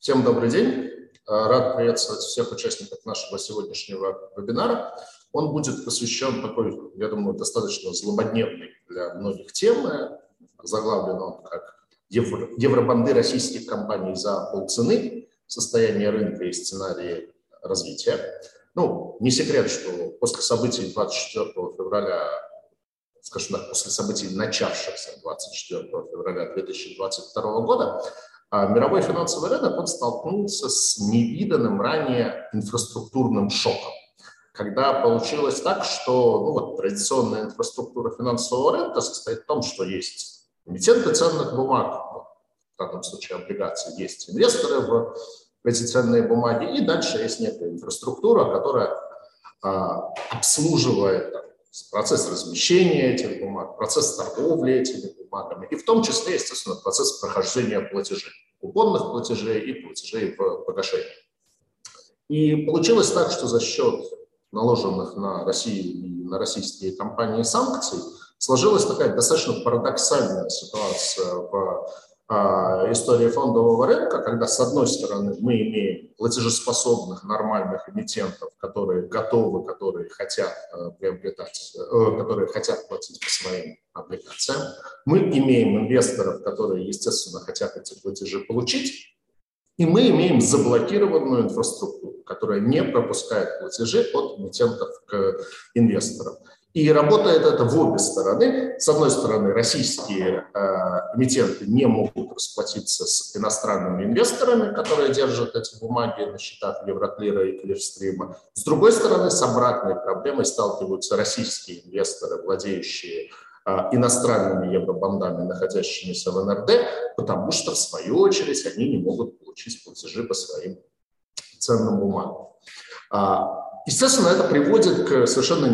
Всем добрый день. Э, рад приветствовать всех участников нашего сегодняшнего вебинара. Он будет посвящен такой, я думаю, достаточно злободневной для многих темы. Заглавлен он как Евро, «Евробанды российских компаний за полцены. Состояние рынка и сценарии развития». Ну, не секрет, что после событий 24 февраля скажем так, после событий, начавшихся 24 февраля 2022 года, мировой финансовый рынок он столкнулся с невиданным ранее инфраструктурным шоком. Когда получилось так, что ну, вот, традиционная инфраструктура финансового рынка состоит в том, что есть эмитенты ценных бумаг, в данном случае облигации, есть инвесторы в эти ценные бумаги, и дальше есть некая инфраструктура, которая а, обслуживает там, процесс размещения этих бумаг, процесс торговли этими бумагами, и в том числе, естественно, процесс прохождения платежей, купонных платежей и платежей в погашение. И получилось так, что за счет наложенных на Россию и на российские компании санкций сложилась такая достаточно парадоксальная ситуация в истории фондового рынка, когда, с одной стороны, мы имеем платежеспособных, нормальных эмитентов, которые готовы, которые хотят э, приобретать, э, которые хотят платить по своим облигациям. Мы имеем инвесторов, которые, естественно, хотят эти платежи получить. И мы имеем заблокированную инфраструктуру, которая не пропускает платежи от эмитентов к инвесторам. И работает это в обе стороны. С одной стороны, российские э, эмитенты не могут расплатиться с иностранными инвесторами, которые держат эти бумаги на счетах Евроклира и Клирстрима. С другой стороны, с обратной проблемой сталкиваются российские инвесторы, владеющие э, иностранными евробандами, находящимися в НРД, потому что, в свою очередь, они не могут получить платежи по своим ценным бумагам. А, естественно, это приводит к совершенно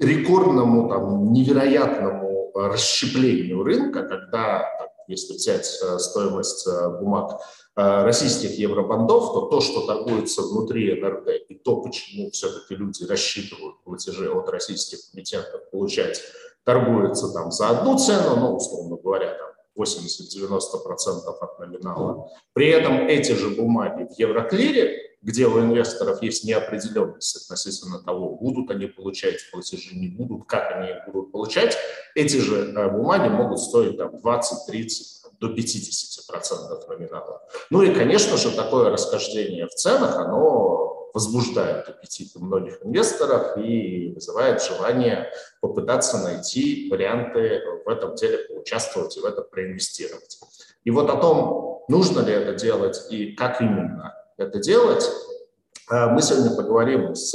рекордному, там, невероятному э, расщеплению рынка, когда, если взять э, стоимость э, бумаг российских евробандов, то то, что торгуется внутри НРД, и то, почему все-таки люди рассчитывают платежи от российских эмитентов получать, торгуется там за одну цену, ну, условно говоря, там 80-90% от номинала. При этом эти же бумаги в Евроклире где у инвесторов есть неопределенность относительно того, будут они получать платежи, не будут, как они их будут получать, эти же э, бумаги могут стоить там, 20-30 до 50% номинала. Ну и, конечно же, такое расхождение в ценах, оно возбуждает аппетиты многих инвесторов и вызывает желание попытаться найти варианты в этом деле поучаствовать и в это проинвестировать. И вот о том, нужно ли это делать и как именно это делать. А мы сегодня поговорим с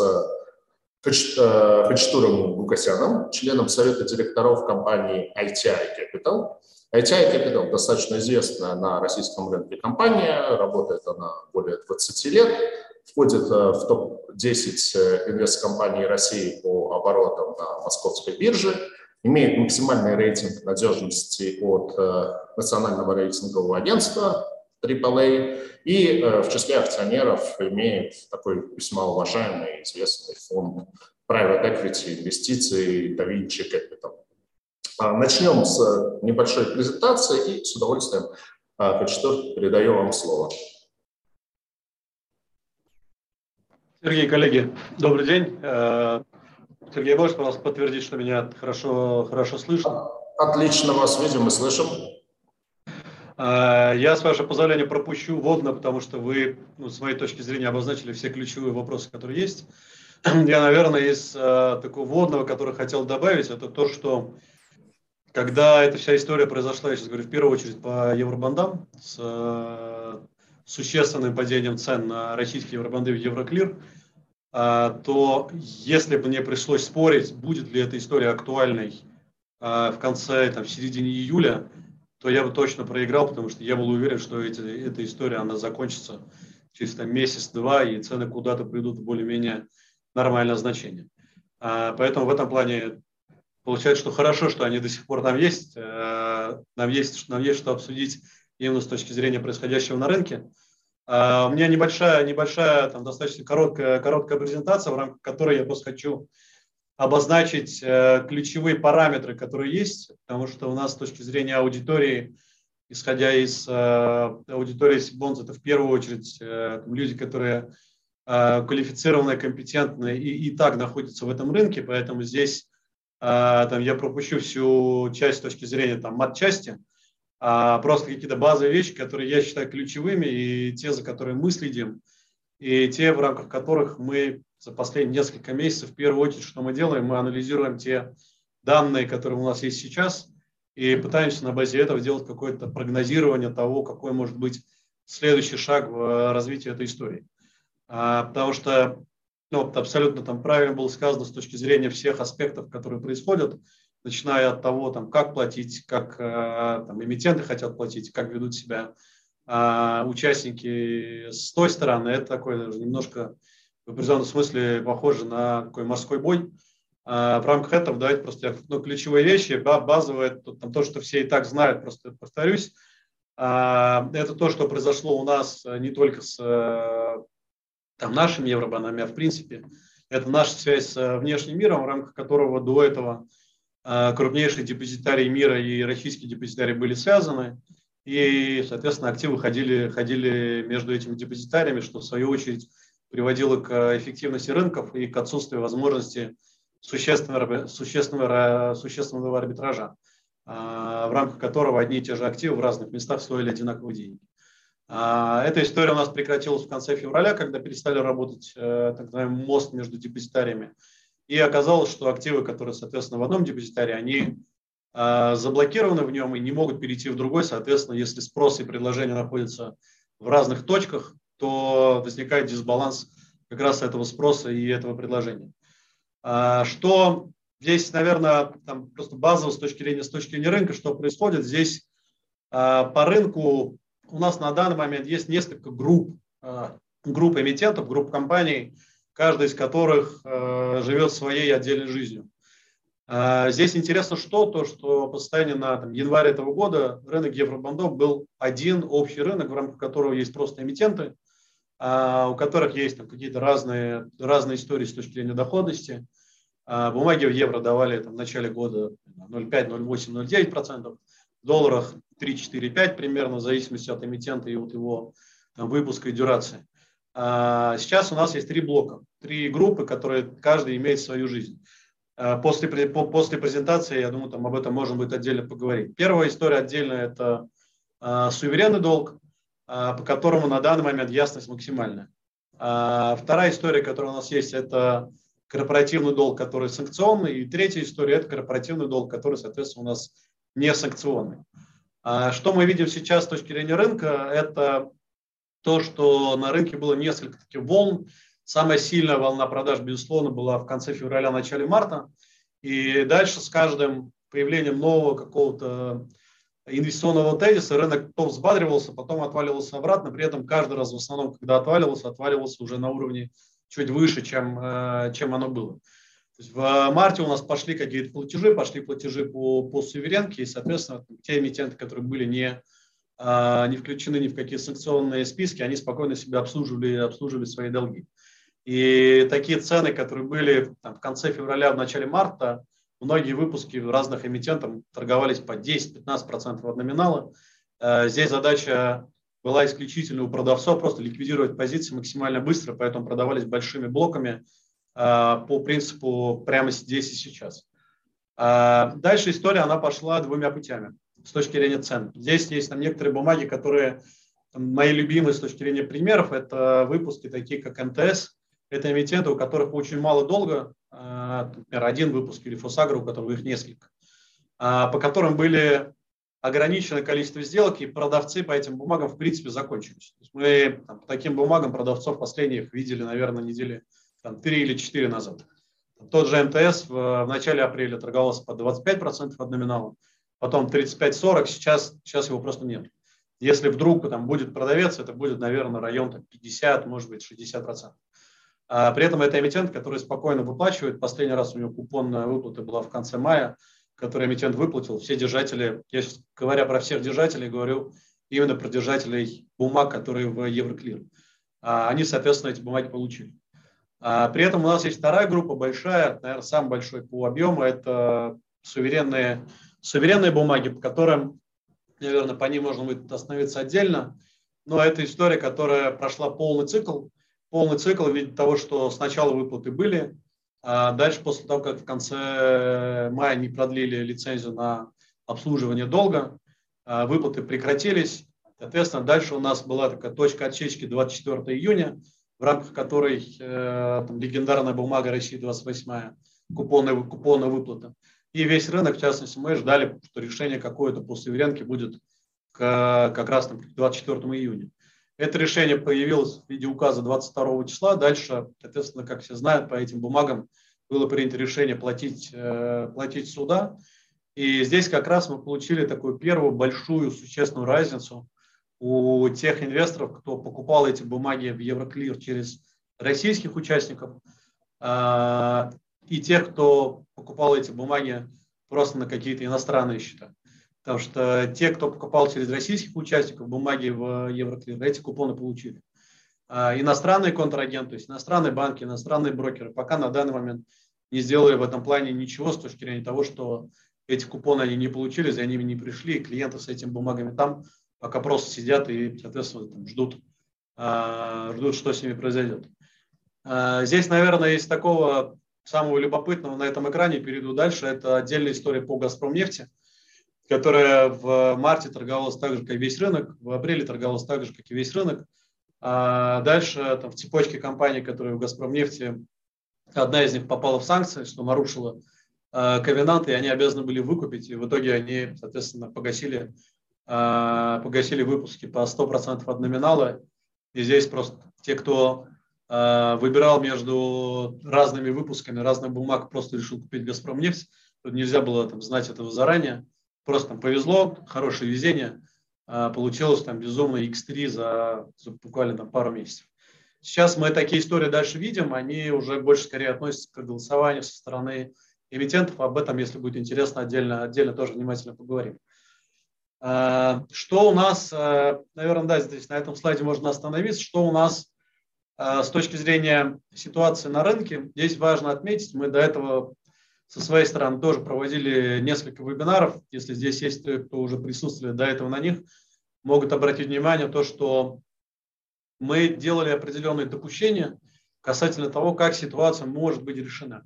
Хачатуром Гукасяном, членом совета директоров компании ITI Capital. ITI Capital достаточно известная на российском рынке компания, работает она более 20 лет, входит э, в топ-10 э, инвесткомпаний России по оборотам на московской бирже, имеет максимальный рейтинг надежности от э, Национального рейтингового агентства AAA, и э, в числе акционеров имеет такой весьма уважаемый известный фонд private equity инвестиций Da Vinci Capital. А, начнем с небольшой презентации и с удовольствием, Кочетор, а, передаю вам слово. Сергей, коллеги, добрый день. Э, Сергей, можешь, пожалуйста, подтвердить, что меня хорошо, хорошо слышно? Отлично вас видим и слышим. А, я, с вашего позволения, пропущу вводно, потому что вы, ну, с моей точки зрения, обозначили все ключевые вопросы, которые есть. Я, наверное, из э, такого вводного, который хотел добавить, это то, что когда эта вся история произошла, я сейчас говорю в первую очередь по евробандам, с э, существенным падением цен на российские евробанды в Евроклир, э, то если бы мне пришлось спорить, будет ли эта история актуальной э, в конце, там, в середине июля, то я бы точно проиграл, потому что я был уверен, что эти, эта история, она закончится через месяц-два, и цены куда-то придут в более-менее нормальное значение. А, поэтому в этом плане получается, что хорошо, что они до сих пор там есть. А, нам есть, нам есть что обсудить именно с точки зрения происходящего на рынке. А, у меня небольшая, небольшая, там, достаточно короткая, короткая презентация, в рамках которой я просто хочу обозначить э, ключевые параметры, которые есть, потому что у нас с точки зрения аудитории исходя из э, аудитории Bonds, это в первую очередь э, люди, которые квалифицированные, компетентные и, и так находятся в этом рынке, поэтому здесь там, я пропущу всю часть с точки зрения там, мат-части, а просто какие-то базовые вещи, которые я считаю ключевыми, и те, за которые мы следим, и те, в рамках которых мы за последние несколько месяцев, в первую очередь, что мы делаем, мы анализируем те данные, которые у нас есть сейчас, и пытаемся на базе этого сделать какое-то прогнозирование того, какой может быть следующий шаг в э, развитии этой истории. А, потому что ну, абсолютно там правильно было сказано с точки зрения всех аспектов, которые происходят, начиная от того, там, как платить, как э, там, эмитенты хотят платить, как ведут себя а участники с той стороны, это такое немножко в определенном смысле похоже на такой морской бой, а, в рамках этого давайте просто ну, ключевые вещи, базовые, там, то, что все и так знают, просто повторюсь. А, это то, что произошло у нас э, не только с э, там, нашими евробанами, а в принципе это наша связь с э, внешним миром, в рамках которого до этого крупнейшие депозитарии мира и российские депозитарии были связаны. И, соответственно, активы ходили, ходили между этими депозитариями, что в свою очередь приводило к эффективности рынков и к отсутствию возможности существенного, существенного, существенного арбитража, а, в рамках которого одни и те же активы в разных местах стоили одинаковые деньги. А, эта история у нас прекратилась в конце февраля, когда перестали работать э, так называемый мост между депозитариями. И оказалось, что активы, которые, соответственно, в одном депозитарии, они заблокированы в нем и не могут перейти в другой. Соответственно, если спрос и предложение находятся в разных точках, то возникает дисбаланс как раз этого спроса и этого предложения. А, что здесь, наверное, там просто базово с точки зрения, с точки зрения рынка, что происходит. Здесь а, по рынку у нас на данный момент есть несколько групп, а, групп эмитентов, групп компаний, каждая из которых живет своей отдельной жизнью. Здесь интересно что? То, что по состоянию на там, январь этого года рынок евробандов был один общий рынок, в рамках которого есть просто эмитенты, у которых есть там, какие-то разные, разные истории с точки зрения доходности. А, бумаги в евро давали там, в начале года 0,5, 0,8, 0,9 процентов, в долларах 3, 4, 5 примерно, в зависимости от эмитента и от его там, выпуска и дюрации. А, сейчас у нас есть три блока, три группы, которые каждый имеет свою жизнь. А, после, после презентации, я думаю, там об этом можно будет отдельно поговорить. Первая история отдельная – это суверенный долг, по которому на данный момент ясность максимальная. Вторая история, которая у нас есть, это корпоративный долг, который санкционный, и третья история – это корпоративный долг, который, соответственно, у нас не санкционный. Что мы видим сейчас с точки зрения рынка, это то, что на рынке было несколько таких волн. Самая сильная волна продаж, безусловно, была в конце февраля, начале марта. И дальше с каждым появлением нового какого-то инвестиционного тезиса рынок то взбадривался, потом отваливался обратно. При этом каждый раз в основном, когда отваливался, отваливался уже на уровне чуть выше, чем, э, чем оно было. То есть в марте у нас пошли какие-то платежи, пошли платежи по, по суверенке, и, соответственно, те эмитенты, которые были не, э, не включены ни в какие санкционные списки, они спокойно себя обслуживали, обслуживали свои долги. И такие цены, которые были там, в конце февраля, в начале марта, многие выпуски разных эмитентов торговались по 10-15% от номинала. Э, здесь задача была исключительно у продавцов просто ликвидировать позиции максимально быстро, поэтому продавались большими блоками а, по принципу прямо здесь и сейчас. А, дальше история, она пошла двумя путями с точки зрения цен. Здесь есть там некоторые бумаги, которые там, мои любимые с точки зрения примеров, это выпуски такие, как МТС, это эмитенты, у которых очень мало долга, а, например, один выпуск или Фосагро, у которых их несколько, по которым были ограниченное количество сделок, и продавцы по этим бумагам в принципе закончились. мы там, по таким бумагам продавцов последних видели, наверное, недели там, 3 или 4 назад. Тот же МТС в, в начале апреля торговался по 25% от номинала, потом 35-40, сейчас, сейчас его просто нет. Если вдруг там будет продавец, это будет, наверное, район там, 50, может быть, 60%. А при этом это эмитент, который спокойно выплачивает. Последний раз у него купонная выплата была в конце мая – который эмитент выплатил, все держатели, я сейчас говоря про всех держателей, говорю именно про держателей бумаг, которые в Евроклир. А, они, соответственно, эти бумаги получили. А, при этом у нас есть вторая группа, большая, наверное, самый большой по объему, это суверенные, суверенные бумаги, по которым наверное, по ним можно будет остановиться отдельно. Но это история, которая прошла полный цикл. Полный цикл в виде того, что сначала выплаты были, а дальше, после того, как в конце мая не продлили лицензию на обслуживание долга, а, выплаты прекратились. Соответственно, дальше у нас была такая точка отсечки 24 июня, в рамках которой э, там, легендарная бумага России 28, купонная, купонная выплата. И весь рынок, в частности, мы ждали, что решение какое-то по суверенке будет к, как раз там, к 24 июня. Это решение появилось в виде указа 22 числа. Дальше, соответственно, как все знают, по этим бумагам было принято решение платить, э, платить суда. И здесь как раз мы получили такую первую большую существенную разницу у тех инвесторов, кто покупал эти бумаги в Евроклир через российских участников, а, и тех, кто покупал эти бумаги просто на какие-то иностранные счета. Потому что те, кто покупал через российских участников бумаги в Евроклир, эти купоны получили. А иностранные контрагенты, то есть иностранные банки, иностранные брокеры пока на данный момент не сделали в этом плане ничего с точки зрения того, что эти купоны они не получили, за ними не пришли, клиенты с этими бумагами там пока просто сидят и, соответственно, там, ждут, а, ждут, что с ними произойдет. А, здесь, наверное, из такого самого любопытного на этом экране, перейду дальше, это отдельная история по «Газпромнефти», которая в марте торговалась так же, как весь рынок, в апреле торговалась так же, как и весь рынок. А дальше там, в цепочке компаний, которые в «Газпромнефти», одна из них попала в санкции, что нарушила э, ковенанты, и они обязаны были выкупить, и в итоге они, соответственно, погасили, э, погасили выпуски по 100% от номинала. И здесь просто те, кто э, выбирал между разными выпусками разных бумаг, просто решил купить «Газпромнефть», тут нельзя было там, знать этого заранее, просто там повезло, хорошее везение, э, получилось там безумно X3 за, за буквально там пару месяцев. Сейчас мы такие истории дальше видим, они уже больше скорее относятся к голосованию со стороны эмитентов. Об этом, если будет интересно, отдельно, отдельно тоже внимательно поговорим. А, что у нас, а, наверное, да, здесь на этом слайде можно остановиться, что у нас а, с точки зрения ситуации на рынке. Здесь важно отметить, мы до этого со своей стороны тоже проводили несколько вебинаров. Если здесь есть кто уже присутствовали до этого на них, могут обратить внимание то, что мы делали определенные допущения касательно того, как ситуация может быть решена.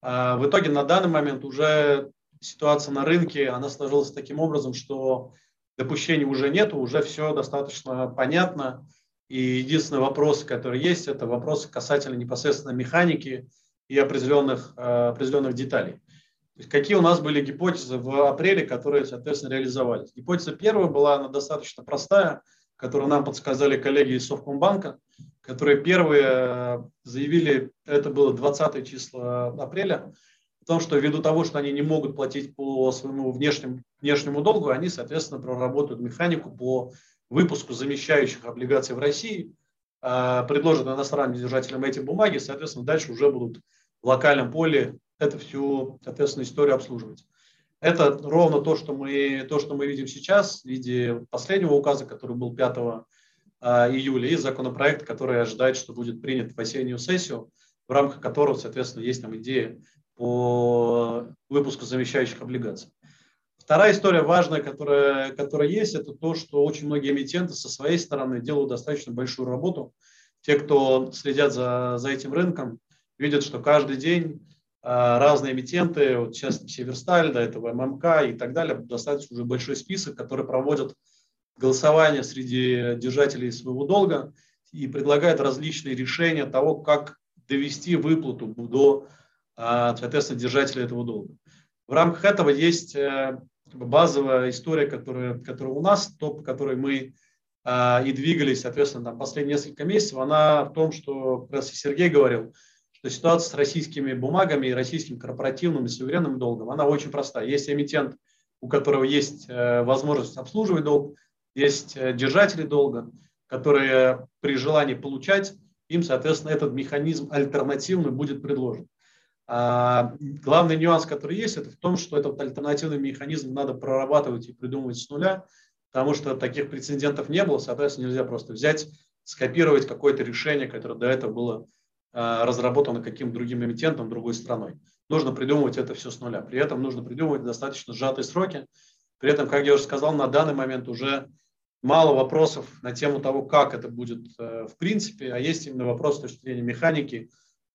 А, в итоге на данный момент уже ситуация на рынке, она сложилась таким образом, что допущений уже нет, уже все достаточно понятно. И единственный вопрос, который есть, это вопросы касательно непосредственно механики и определенных, а, определенных деталей. То есть какие у нас были гипотезы в апреле, которые, соответственно, реализовались. Гипотеза первая была, она достаточно простая – которую нам подсказали коллеги из Совкомбанка, которые первые э, заявили, это было 20 число апреля, о том, что ввиду того, что они не могут платить по своему внешнему, внешнему долгу, они, соответственно, проработают механику по выпуску замещающих облигаций в России, э, предложат иностранным держателям эти бумаги, соответственно, дальше уже будут в локальном поле эту всю, соответственно, историю обслуживать. Это ровно то, что мы, то, что мы видим сейчас в виде последнего указа, который был 5 а, июля, и законопроект, который ожидает, что будет принят в осеннюю сессию, в рамках которого, соответственно, есть там идея по выпуску замещающих облигаций. Вторая история важная, которая, которая есть, это то, что очень многие эмитенты со своей стороны делают достаточно большую работу. Те, кто следят за, за этим рынком, видят, что каждый день а, разные эмитенты, вот сейчас Северсталь, до этого ММК и так далее, достаточно уже большой список, которые проводят голосование среди держателей своего долга и предлагают различные решения того, как довести выплату до, а, соответственно, держателя этого долга. В рамках этого есть э, базовая история, которая, которая у нас, то, по которой мы а, и двигались, соответственно, там последние несколько месяцев, она в том, что как Сергей говорил, что ситуация с российскими бумагами и российским корпоративным и суверенным долгом, она очень простая. Есть эмитент, у которого есть э, возможность обслуживать долг, есть э, держатели долга, которые при желании получать, им, соответственно, этот механизм альтернативный будет предложен. А главный нюанс, который есть, это в том, что этот альтернативный механизм надо прорабатывать и придумывать с нуля, потому что таких прецедентов не было, соответственно, нельзя просто взять, скопировать какое-то решение, которое до этого было разработано каким-то другим эмитентом, другой страной. Нужно придумывать это все с нуля. При этом нужно придумывать достаточно сжатые сроки, При этом, как я уже сказал, на данный момент уже мало вопросов на тему того, как это будет э, в принципе, а есть именно вопрос с точки зрения механики,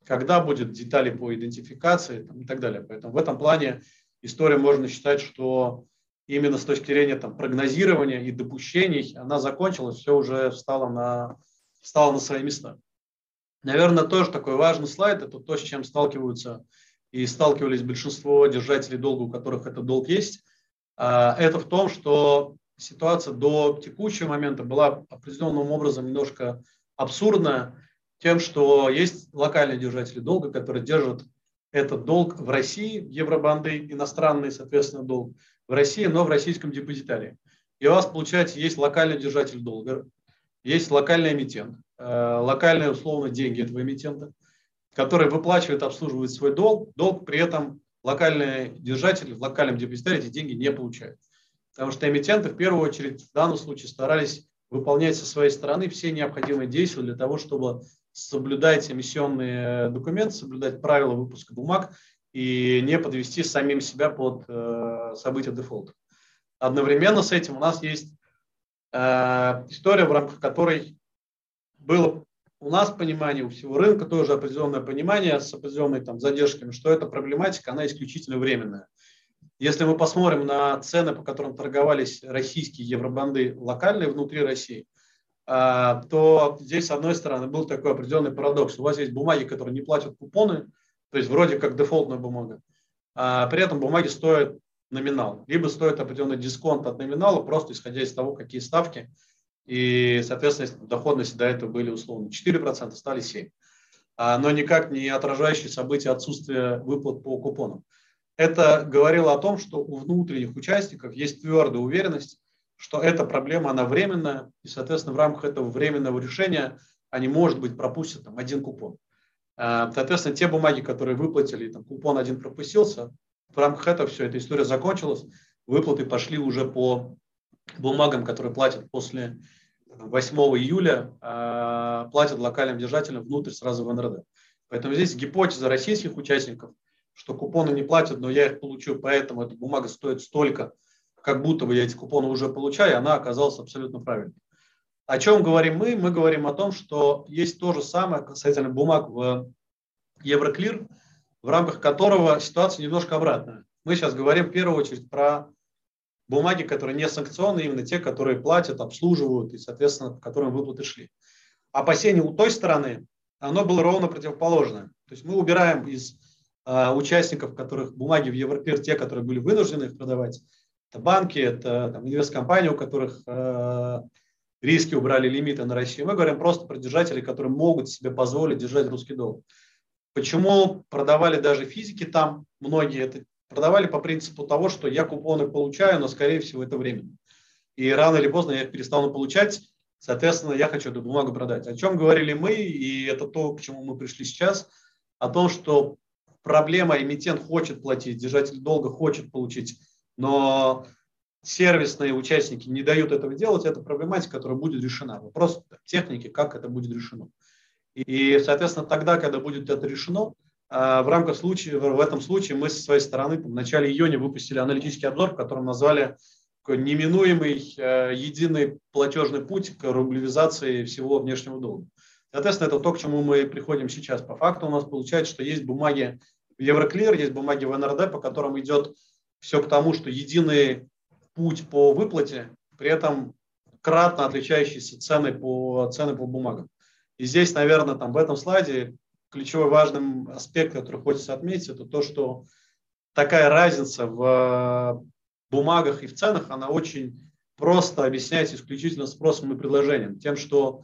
когда будет детали по идентификации там, и так далее. Поэтому в этом плане история можно считать, что именно с точки зрения там, прогнозирования и допущений она закончилась, все уже встало на, встало на свои места. Наверное, тоже такой важный слайд, это то, с чем сталкиваются и сталкивались большинство держателей долга, у которых этот долг есть. А, это в том, что ситуация до текущего момента была определенным образом немножко абсурдная тем, что есть локальные держатели долга, которые держат этот долг в России, евробанды, иностранный, соответственно, долг в России, но в российском депозитарии. И у вас, получается, есть локальный держатель долга, есть локальный эмитент, локальные, условно, деньги этого эмитента, который выплачивает, обслуживает свой долг, долг при этом локальный держатель в локальном депозитарии эти деньги не получает. Потому что эмитенты в первую очередь в данном случае старались выполнять со своей стороны все необходимые действия для того, чтобы соблюдать эмиссионные документы, соблюдать правила выпуска бумаг и не подвести самим себя под э, события дефолта. Одновременно с этим у нас есть э, история, в рамках которой было у нас понимание, у всего рынка тоже определенное понимание с определенными там, задержками, что эта проблематика, она исключительно временная. Если мы посмотрим на цены, по которым торговались российские евробанды локальные внутри России, а, то здесь, с одной стороны, был такой определенный парадокс. У вас есть бумаги, которые не платят купоны, то есть вроде как дефолтная бумага, а при этом бумаги стоят номинал, либо стоит определенный дисконт от номинала, просто исходя из того, какие ставки, и, соответственно, доходности до этого были условно 4%, стали 7%, а, но никак не отражающие события отсутствия выплат по купонам. Это говорило о том, что у внутренних участников есть твердая уверенность, что эта проблема, она временная, и, соответственно, в рамках этого временного решения они, может быть, пропустят там, один купон. А, соответственно, те бумаги, которые выплатили, там, купон один пропустился, в рамках этого все, эта история закончилась, выплаты пошли уже по бумагам, которые платят после 8 июля, а, платят локальным держателям внутрь сразу в НРД. Поэтому здесь гипотеза российских участников – что купоны не платят, но я их получу, поэтому эта бумага стоит столько, как будто бы я эти купоны уже получаю, она оказалась абсолютно правильной. О чем говорим мы? Мы говорим о том, что есть то же самое касательно бумаг в Евроклир, в рамках которого ситуация немножко обратная. Мы сейчас говорим в первую очередь про бумаги, которые не санкционные, именно те, которые платят, обслуживают и, соответственно, по которым выплаты шли. Опасение у той стороны, оно было ровно противоположное. То есть мы убираем из а, участников, которых бумаги в Европир, те, которые были вынуждены их продавать, это банки, это там, инвесткомпании, у которых э, риски убрали лимиты на Россию. Мы говорим просто про держателей, которые могут себе позволить держать русский доллар. Почему продавали даже физики там, многие это продавали по принципу того, что я купоны получаю, но скорее всего это временно. И рано или поздно я их перестану получать, соответственно, я хочу эту бумагу продать. О чем говорили мы, и это то, к чему мы пришли сейчас, о том, что проблема, эмитент хочет платить, держатель долга хочет получить, но сервисные участники не дают этого делать, это проблематика, которая будет решена. Вопрос техники, как это будет решено. И, соответственно, тогда, когда будет это решено, в рамках случая, в этом случае мы со своей стороны в начале июня выпустили аналитический обзор, в котором назвали неминуемый э, единый платежный путь к рублевизации всего внешнего долга. Соответственно, это то, к чему мы приходим сейчас. По факту у нас получается, что есть бумаги в Евроклир, есть бумаги в НРД, по которым идет все к тому, что единый путь по выплате, при этом кратно отличающиеся цены по, цены по бумагам. И здесь, наверное, там в этом слайде ключевой важный аспект, который хочется отметить, это то, что такая разница в бумагах и в ценах, она очень просто объясняется исключительно спросом и предложением. Тем, что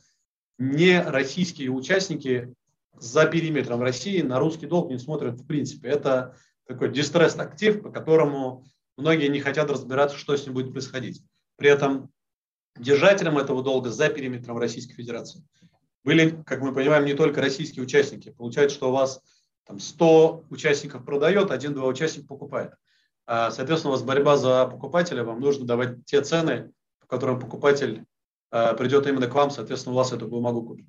не российские участники за периметром России на русский долг не смотрят в принципе. Это такой дистресс-актив, по которому многие не хотят разбираться, что с ним будет происходить. При этом держателем этого долга за периметром Российской Федерации были, как мы понимаем, не только российские участники. Получается, что у вас там 100 участников продает, один-два участника покупает. А, соответственно, у вас борьба за покупателя, вам нужно давать те цены, по которым покупатель Э, придет именно к вам, соответственно, у вас эту бумагу купит.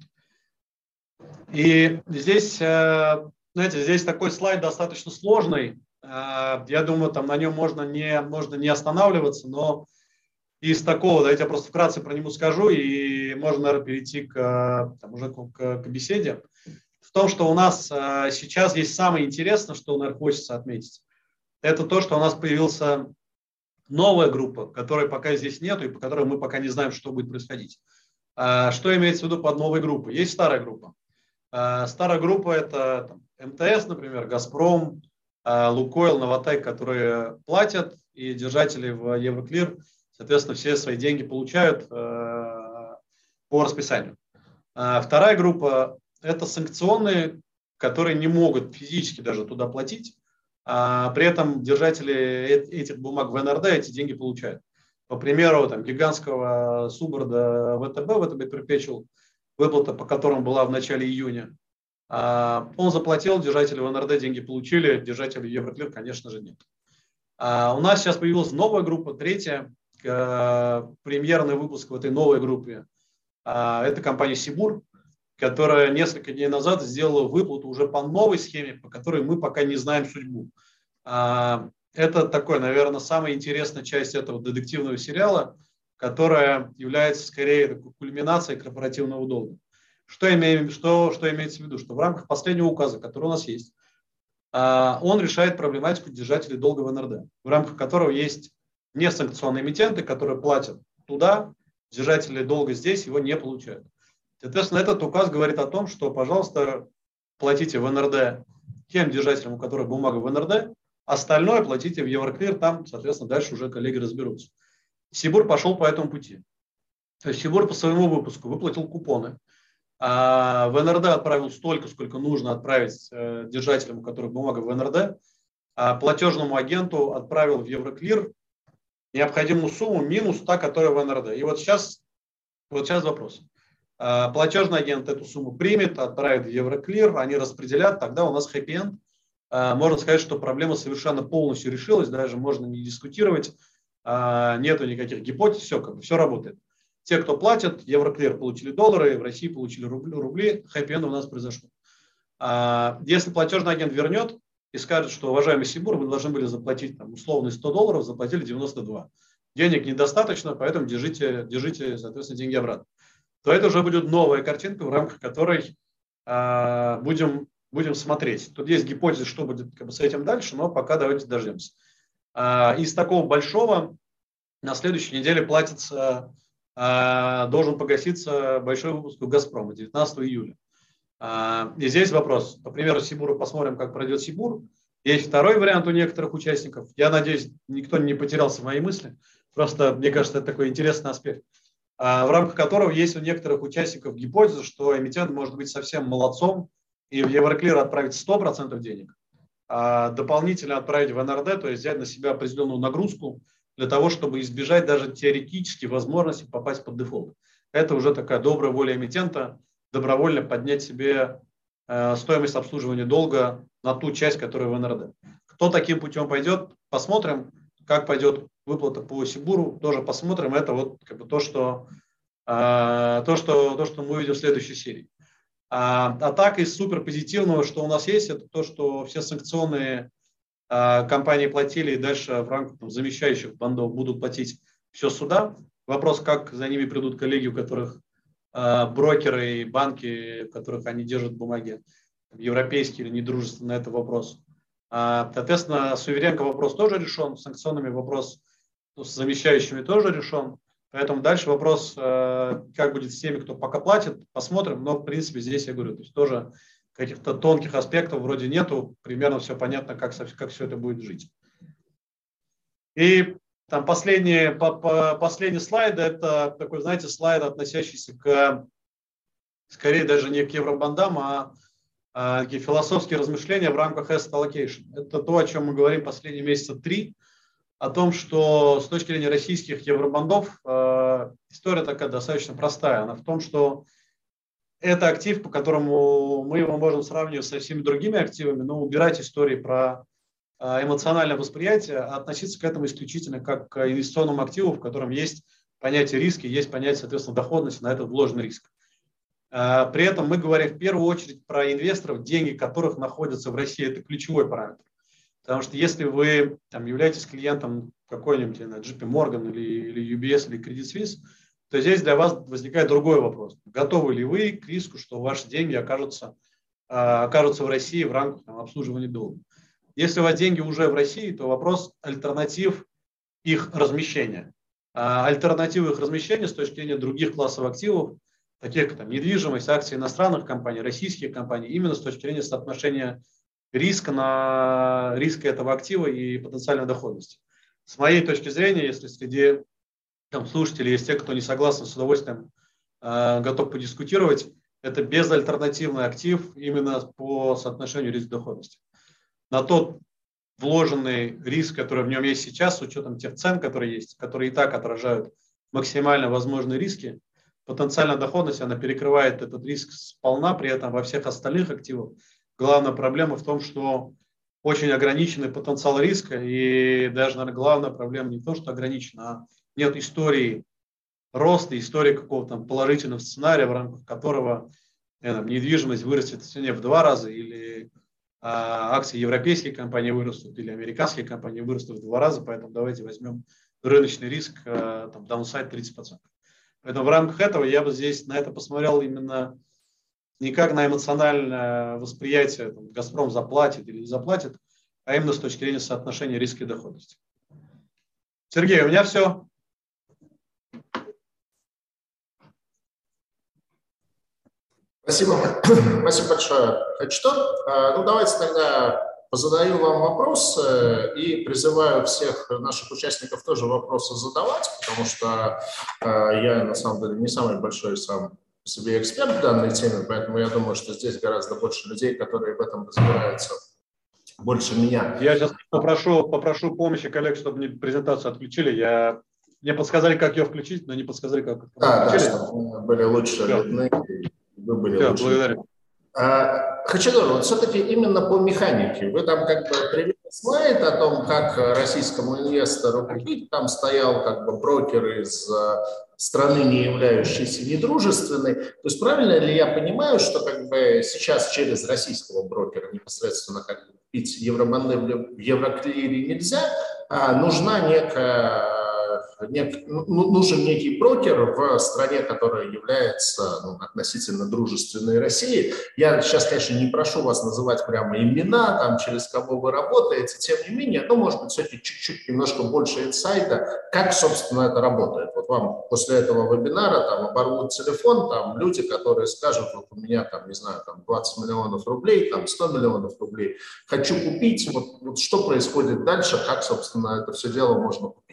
И здесь, э, знаете, здесь такой слайд достаточно сложный, я думаю, там на нем можно не, можно не останавливаться, но из такого, давайте я просто вкратце про него скажу, и можно, наверное, перейти к, там, уже к, к беседе. В том, что у нас сейчас есть самое интересное, что, наверное, хочется отметить, это то, что у нас появился новая группа, которой пока здесь нету и по которой мы пока не знаем, что будет происходить. А, что имеется в виду под новой группой? Есть старая группа. А, старая группа – это там, МТС, например, Газпром, а, Лукойл, Новотек, которые платят, и держатели в Евроклир, соответственно, все свои деньги получают по расписанию. Вторая группа – это санкционные, которые не могут физически даже туда платить, а при этом держатели этих бумаг в НРД эти деньги получают. По примеру, там, гигантского суборда ВТБ, ВТБ Perpetual, выплата по которому была в начале июня, а, он заплатил, держатели в НРД деньги получили, держатели Евроклир, конечно же, нет. А у нас сейчас появилась новая группа, третья, премьерный выпуск в этой новой группе. А, это компания Сибур, которая несколько дней назад сделала выплату уже по новой схеме, по которой мы пока не знаем судьбу. А, это такой, наверное, самая интересная часть этого детективного сериала, которая является скорее такой кульминацией корпоративного долга. Что, имеем, что, что имеется в виду? Что в рамках последнего указа, который у нас есть, а, он решает проблематику держателей долга в НРД, в рамках которого есть несанкционные эмитенты, которые платят туда, держатели долга здесь его не получают. Соответственно, этот указ говорит о том, что, пожалуйста, платите в НРД тем держателям, у которых бумага в НРД, остальное платите в Евроклир, там, соответственно, дальше уже коллеги разберутся. Сибур пошел по этому пути. То есть Сибур по своему выпуску выплатил купоны, а в НРД отправил столько, сколько нужно отправить э, держателям, у которых бумага в НРД, а платежному агенту отправил в Евроклир необходимую сумму минус та, которая в НРД. И вот сейчас, вот сейчас вопрос. А, платежный агент эту сумму примет, отправит в Евроклир, они распределят, тогда у нас хэппи-энд. А, можно сказать, что проблема совершенно полностью решилась, даже можно не дискутировать, а, нету никаких гипотез, все, как бы, все работает. Те, кто платят, Евроклир получили доллары, в России получили рубли, рубли хэппи-энд у нас произошел. Если платежный агент вернет и скажет, что, уважаемый Сибур, вы должны были заплатить там, условно 100 долларов, заплатили 92. Денег недостаточно, поэтому держите, держите соответственно, деньги обратно то это уже будет новая картинка, в рамках которой э, будем, будем смотреть. Тут есть гипотеза, что будет как бы, с этим дальше, но пока давайте дождемся. Э, из такого большого на следующей неделе платится, э, должен погаситься большой выпуск у «Газпрома» 19 июля. Э, и здесь вопрос. По примеру Сибура посмотрим, как пройдет Сибур. Есть второй вариант у некоторых участников. Я надеюсь, никто не потерялся в моей мысли. Просто, мне кажется, это такой интересный аспект. А, в рамках которого есть у некоторых участников гипотеза, что эмитент может быть совсем молодцом и в Евроклир отправить 100% денег, а дополнительно отправить в НРД, то есть взять на себя определенную нагрузку для того, чтобы избежать даже теоретически возможности попасть под дефолт. Это уже такая добрая воля эмитента добровольно поднять себе э, стоимость обслуживания долга на ту часть, которая в НРД. Кто таким путем пойдет, посмотрим, как пойдет выплата по Сибуру, тоже посмотрим. Это вот как бы то, что, а, то, что, то, что мы увидим в следующей серии. А, а так из супер позитивного, что у нас есть, это то, что все санкционные а, компании платили и дальше в рамках там, замещающих бандов будут платить все суда. Вопрос, как за ними придут коллеги, у которых брокеры и банки, в которых они держат бумаги, европейские или недружественные, это вопрос. А, соответственно, Суверенко вопрос тоже решен, санкционными вопрос ну, с замещающими тоже решен. Поэтому дальше вопрос, э, как будет с теми, кто пока платит, посмотрим. Но, в принципе, здесь я говорю, то есть тоже каких-то тонких аспектов вроде нету. Примерно все понятно, как, как все это будет жить. И там последний, по, по, последний слайд, это такой, знаете, слайд, относящийся к, скорее даже не к евробандам, а а, такие философские размышления в рамках asset allocation. Это то, о чем мы говорим последние месяца три, о том, что с точки зрения российских евробандов э, история такая достаточно простая. Она в том, что это актив, по которому мы его можем сравнивать со всеми другими активами, но убирать истории про эмоциональное восприятие, а относиться к этому исключительно как к инвестиционному активу, в котором есть понятие риска, есть понятие, соответственно, доходности на этот вложенный риск. А, при этом мы говорим в первую очередь про инвесторов, деньги которых находятся в России. Это ключевой параметр. Потому что если вы там, являетесь клиентом какой-нибудь JP Morgan или, или UBS или Credit Suisse, то здесь для вас возникает другой вопрос. Готовы ли вы к риску, что ваши деньги окажутся, а, окажутся в России в рамках там, обслуживания долга? Если у вас деньги уже в России, то вопрос альтернатив их размещения. А альтернативы их размещения с точки зрения других классов активов, таких как там, недвижимость, акции иностранных компаний, российских компаний, именно с точки зрения соотношения риска на риска этого актива и потенциальной доходности. С моей точки зрения, если среди там, слушателей есть те, кто не согласен, с удовольствием э, готов подискутировать, это безальтернативный актив именно по соотношению риск-доходности. На тот вложенный риск, который в нем есть сейчас, с учетом тех цен, которые есть, которые и так отражают максимально возможные риски, потенциальная доходность, она перекрывает этот риск сполна, при этом во всех остальных активах. Главная проблема в том, что очень ограниченный потенциал риска, и даже, наверное, главная проблема не то, что ограничена, а нет истории роста, истории какого-то положительного сценария, в рамках которого знаю, недвижимость вырастет в цене в два раза, или акции европейских компаний вырастут, или американские компании вырастут в два раза, поэтому давайте возьмем рыночный риск, а, там, даунсайд 30%. Поэтому в рамках этого я бы здесь на это посмотрел именно не как на эмоциональное восприятие, там, Газпром заплатит или не заплатит, а именно с точки зрения соотношения риска и доходности. Сергей, у меня все. Спасибо. Спасибо большое. Что? А, ну, давайте тогда позадаю вам вопросы и призываю всех наших участников тоже вопросы задавать, потому что а, я, на самом деле, не самый большой сам себе эксперт в данной теме, поэтому я думаю, что здесь гораздо больше людей, которые в этом разбираются больше меня. Я сейчас попрошу, попрошу помощи коллег, чтобы мне презентацию отключили. Я, мне подсказали, как ее включить, но не подсказали, как да, включили. Да, чтобы были лучше видны, вы были Все, лучше. Благодарю. А, Хачатур, вот все-таки именно по механике. Вы там как бы привели слайд о том, как российскому инвестору купить. Там стоял как бы брокер из страны, не являющейся недружественной. То есть правильно ли я понимаю, что как бы сейчас через российского брокера непосредственно как бы купить евробанды в Евроклире нельзя, а нужна некая нек, ну, ну, нужен некий брокер в стране, которая является ну, относительно дружественной России. Я сейчас, конечно, не прошу вас называть прямо имена, там, через кого вы работаете, тем не менее, ну, может быть, все-таки чуть-чуть немножко больше инсайда, как, собственно, это работает. Вот вам после этого вебинара там оборвут телефон, там люди, которые скажут, вот у меня там, не знаю, там 20 миллионов рублей, там 100 миллионов рублей, хочу купить, вот, вот что происходит дальше, как, собственно, это все дело можно купить.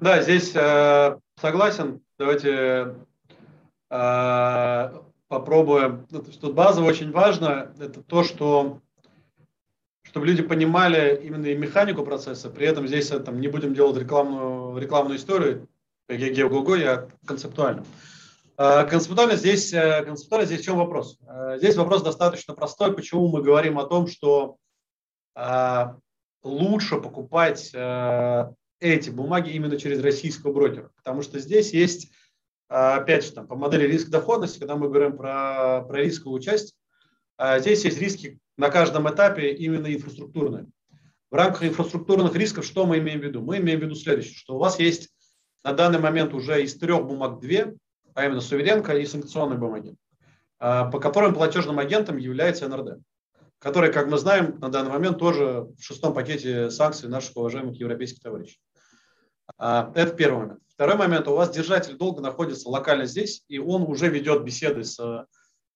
Да, здесь э, согласен. Давайте э, попробуем. Ну, Тут базово очень важно. Это то, что чтобы люди понимали именно и механику процесса. При этом здесь э, там, не будем делать рекламную, рекламную историю, я Гео я концептуально. Э, концептуально здесь, э, концептуально здесь в чем вопрос? Здесь вопрос достаточно простой. Почему мы говорим о том, что лучше покупать эти бумаги именно через российского брокера. Потому что здесь есть, а, опять же, там, по модели риск-доходности, когда мы говорим про, про рисковую часть, а, здесь есть риски на каждом этапе именно инфраструктурные. В рамках инфраструктурных рисков что мы имеем в виду? Мы имеем в виду следующее, что у вас есть на данный момент уже из трех бумаг две, а именно суверенка и санкционные бумаги, а, по которым платежным агентом является НРД который, как мы знаем, на данный момент тоже в шестом пакете санкций наших уважаемых европейских товарищей. А, это первый момент. Второй момент. У вас держатель долга находится локально здесь, и он уже ведет беседы с,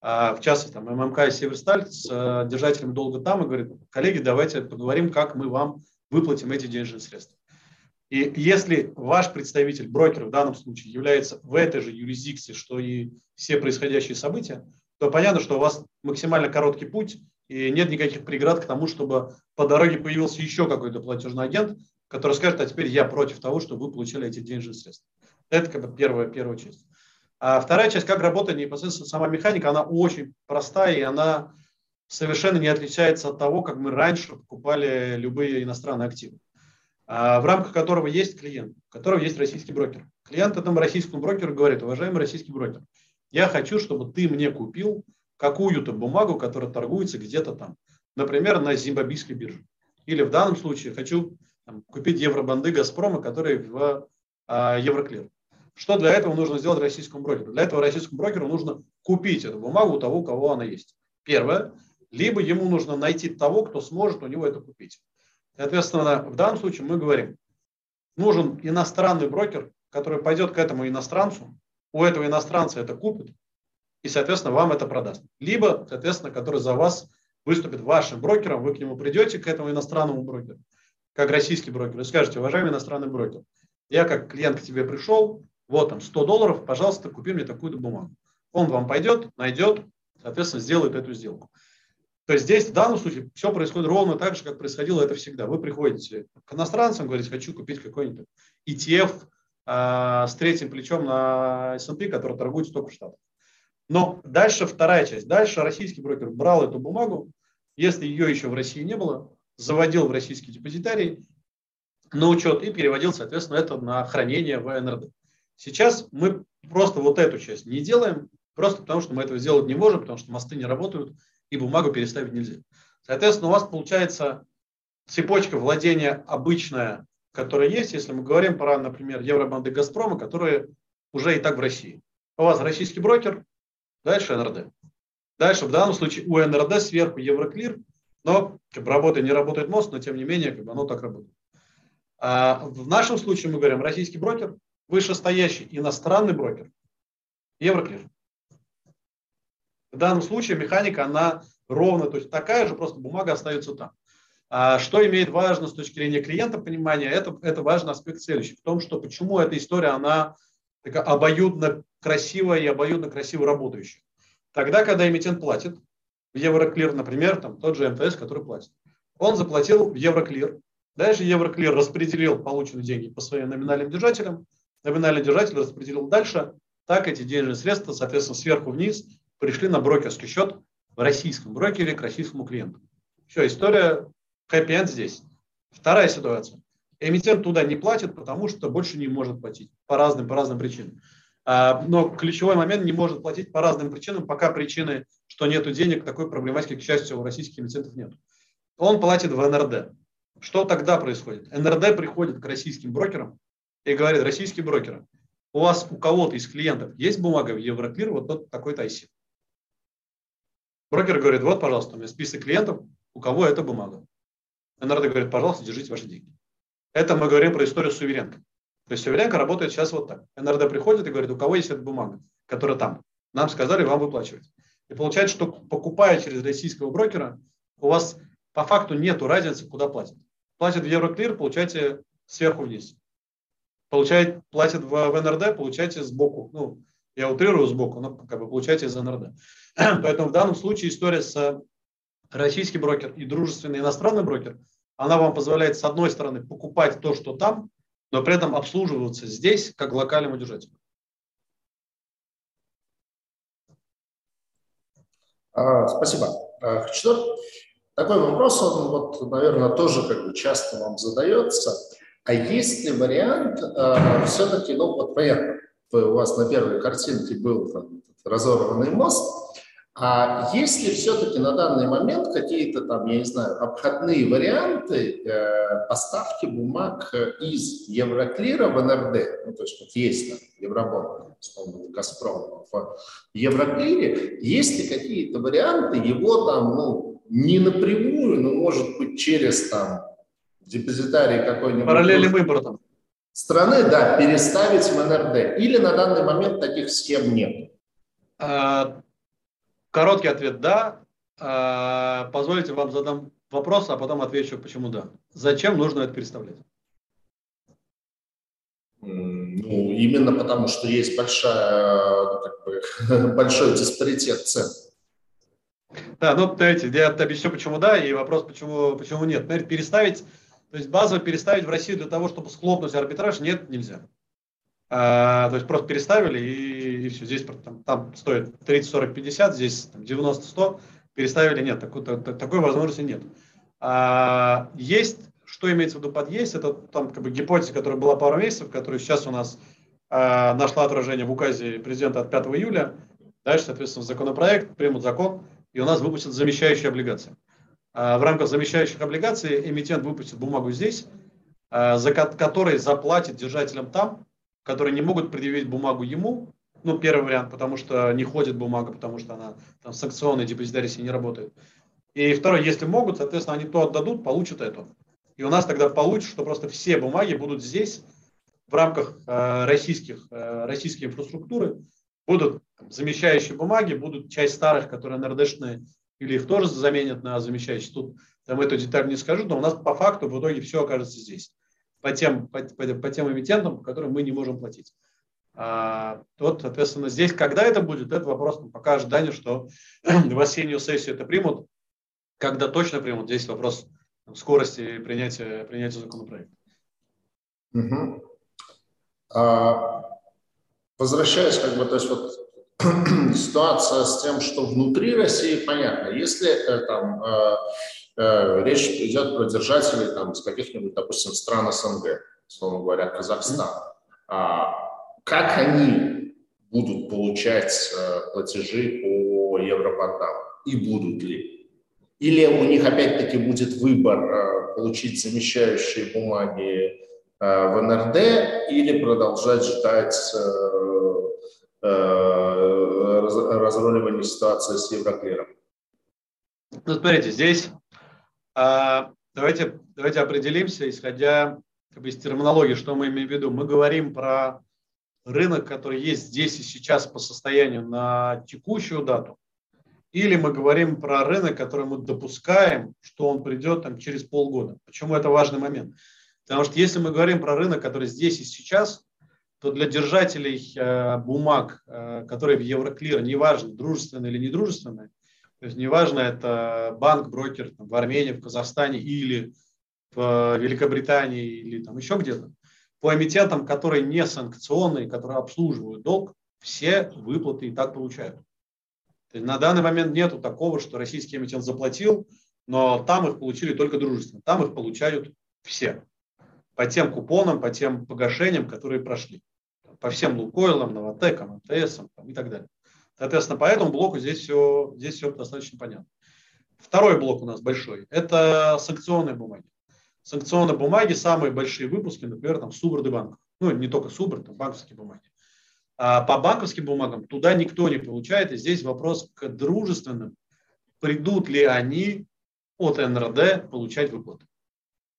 а, в частности, там, ММК и Северсталь, с а, держателем долга там и говорит, коллеги, давайте поговорим, как мы вам выплатим эти денежные средства. И если ваш представитель, брокер в данном случае, является в этой же юрисдикции, что и все происходящие события, то понятно, что у вас максимально короткий путь, и нет никаких преград к тому, чтобы по дороге появился еще какой-то платежный агент, который скажет, а теперь я против того, чтобы вы получили эти денежные средства. Это как бы первая, первая часть. А вторая часть, как работает непосредственно сама механика, она очень простая, и она совершенно не отличается от того, как мы раньше покупали любые иностранные активы, а в рамках которого есть клиент, у которого есть российский брокер. Клиент этому российскому брокеру говорит, уважаемый российский брокер, я хочу, чтобы ты мне купил какую-то бумагу, которая торгуется где-то там например, на зимбабвийской бирже. Или в данном случае хочу там, купить евробанды Газпрома, которые в а, Евроклир. Что для этого нужно сделать российскому брокеру? Для этого российскому брокеру нужно купить эту бумагу у того, у кого она есть. Первое. Либо ему нужно найти того, кто сможет у него это купить. Соответственно, в данном случае мы говорим, нужен иностранный брокер, который пойдет к этому иностранцу, у этого иностранца это купит, и, соответственно, вам это продаст. Либо, соответственно, который за вас выступит вашим брокером, вы к нему придете, к этому иностранному брокеру, как российский брокер, и скажете, уважаемый иностранный брокер, я как клиент к тебе пришел, вот там 100 долларов, пожалуйста, купи мне такую бумагу. Он вам пойдет, найдет, соответственно, сделает эту сделку. То есть здесь в данном случае все происходит ровно так же, как происходило это всегда. Вы приходите к иностранцам, говорите, хочу купить какой-нибудь ETF э, с третьим плечом на S&P, который торгует в Штатах. Но дальше вторая часть. Дальше российский брокер брал эту бумагу, если ее еще в России не было, заводил в российский депозитарий на учет и переводил, соответственно, это на хранение в НРД. Сейчас мы просто вот эту часть не делаем, просто потому что мы этого сделать не можем, потому что мосты не работают, и бумагу переставить нельзя. Соответственно, у вас получается цепочка владения обычная, которая есть, если мы говорим про, например, евробанды Газпрома, которые уже и так в России. У вас российский брокер, дальше НРД. Дальше в данном случае у НРД сверху Евроклир, но как бы, работает, не работает мост, но тем не менее как бы, оно так работает. А в нашем случае мы говорим российский брокер, вышестоящий иностранный брокер, Евроклир. В данном случае механика, она ровно, то есть такая же, просто бумага остается там. А что имеет важно с точки зрения клиента понимания, это, это важный аспект следующий. В том, что почему эта история, она такая обоюдно красивая и обоюдно красиво работающая. Тогда, когда эмитент платит, в Евроклир, например, там тот же МТС, который платит, он заплатил в Евроклир, дальше Евроклир распределил полученные деньги по своим номинальным держателям, номинальный держатель распределил дальше, так эти денежные средства, соответственно, сверху вниз пришли на брокерский счет в российском брокере к российскому клиенту. Все, история хэппи-энд здесь. Вторая ситуация. Эмитент туда не платит, потому что больше не может платить по разным, по разным причинам. А, но ключевой момент не может платить по разным причинам, пока причины, что нет денег, такой проблематики, к счастью, у российских эмитентов нет. Он платит в НРД. Что тогда происходит? НРД приходит к российским брокерам и говорит, российские брокеры, у вас у кого-то из клиентов есть бумага в Евроклир, вот тот такой-то IC. Брокер говорит, вот, пожалуйста, у меня список клиентов, у кого эта бумага. НРД говорит, пожалуйста, держите ваши деньги. Это мы говорим про историю суверенка. То есть суверенка работает сейчас вот так. НРД приходит и говорит, у кого есть эта бумага, которая там. Нам сказали вам выплачивать. И получается, что покупая через российского брокера, у вас по факту нет разницы, куда платят. Платят в Евроклир, получаете сверху вниз. Получает, платят в, в НРД, получаете сбоку. Ну, я утрирую сбоку, но как бы получаете из НРД. Поэтому в данном случае история с российский брокер и дружественный иностранный брокер, она вам позволяет с одной стороны покупать то, что там, но при этом обслуживаться здесь как локальному держателю. А, спасибо. А, что? Такой вопрос, он вот, наверное, тоже как бы часто вам задается. А есть ли вариант э, все-таки, ну вот понятно, у вас на первой картинке был там, разорванный мост, а есть ли все-таки на данный момент какие-то там, я не знаю, обходные варианты э, поставки бумаг из Евроклира в НРД? Ну, то есть вот есть там Евробонд, условно, Газпром в Евроклире. Есть ли какие-то варианты его там, ну, не напрямую, но может быть через там депозитарий какой-нибудь... Параллельным импортом. Страны, да, переставить в НРД. Или на данный момент таких схем нет? А, Короткий ответ – да. А, позвольте вам задам вопрос, а потом отвечу, почему да. Зачем нужно это переставлять? Ну, именно потому, что есть большая, ну, как бы, большой диспаритет цен. Да, ну, знаете, я объясню, почему да, и вопрос, почему, почему нет. Наверное, переставить, то есть базово переставить в Россию для того, чтобы схлопнуть арбитраж, нет, нельзя. А, то есть просто переставили и, и все. Здесь там, там стоит 30, 40, 50, здесь там, 90, 100. Переставили, нет, такой, такой возможности нет. А, есть, что имеется в виду под есть, это там как бы гипотеза, которая была пару месяцев, которая сейчас у нас а, нашла отражение в указе президента от 5 июля. Дальше, соответственно, законопроект, примут закон, и у нас выпустят замещающие облигации. в рамках замещающих облигаций эмитент выпустит бумагу здесь, за которой заплатит держателям там, которые не могут предъявить бумагу ему, ну, первый вариант, потому что не ходит бумага, потому что она там санкционная депозитария не работает. И второй, если могут, соответственно, они то отдадут, получат это. И у нас тогда получится, что просто все бумаги будут здесь, в рамках э, российских, э, российской инфраструктуры, будут замещающие бумаги, будут часть старых, которые НРДшные, или их тоже заменят на замещающие. Тут там эту деталь не скажу, но у нас по факту в итоге все окажется здесь. По тем, по, по, по тем эмитентам, по которым мы не можем платить. А, вот, соответственно, здесь, когда это будет, это вопрос пока ожидание, что в осеннюю сессию это примут. Когда точно примут, здесь вопрос скорости принятия, принятия законопроекта. Угу. А, возвращаясь, как бы, то есть вот ситуация с тем, что внутри России понятно. Если там э, э, речь идет про держателей там, из каких-нибудь, допустим, стран СНГ, условно говоря, Казахстан, а, как они будут получать э, платежи по евробандам и будут ли? Или у них опять-таки будет выбор э, получить замещающие бумаги э, в НРД или продолжать ждать разруливания ситуации с Евроклиром? Ну, смотрите, здесь а, давайте, давайте определимся, исходя как бы, из терминологии, что мы имеем в виду. Мы говорим про рынок, который есть здесь и сейчас по состоянию на текущую дату, или мы говорим про рынок, который мы допускаем, что он придет там, через полгода. Почему это важный момент? Потому что если мы говорим про рынок, который здесь и сейчас, то для держателей э, бумаг, э, которые в Евроклир, неважно, дружественные или недружественные, то есть неважно, это банк, брокер там, в Армении, в Казахстане или в Великобритании или там еще где-то, по эмитентам, которые не санкционные, которые обслуживают долг, все выплаты и так получают. На данный момент нету такого, что российский эмитент заплатил, но там их получили только дружественно. Там их получают все. По тем купонам, по тем погашениям, которые прошли. По всем Лукойлам, Новотекам, МТСам и так далее. Соответственно, по этому блоку здесь все, здесь все достаточно понятно. Второй блок у нас большой – это санкционные бумаги санкционные бумаги, самые большие выпуски, например, там Субрды банков. Ну, не только Субр, там банковские бумаги. А по банковским бумагам туда никто не получает. И здесь вопрос к дружественным. Придут ли они от НРД получать выплаты?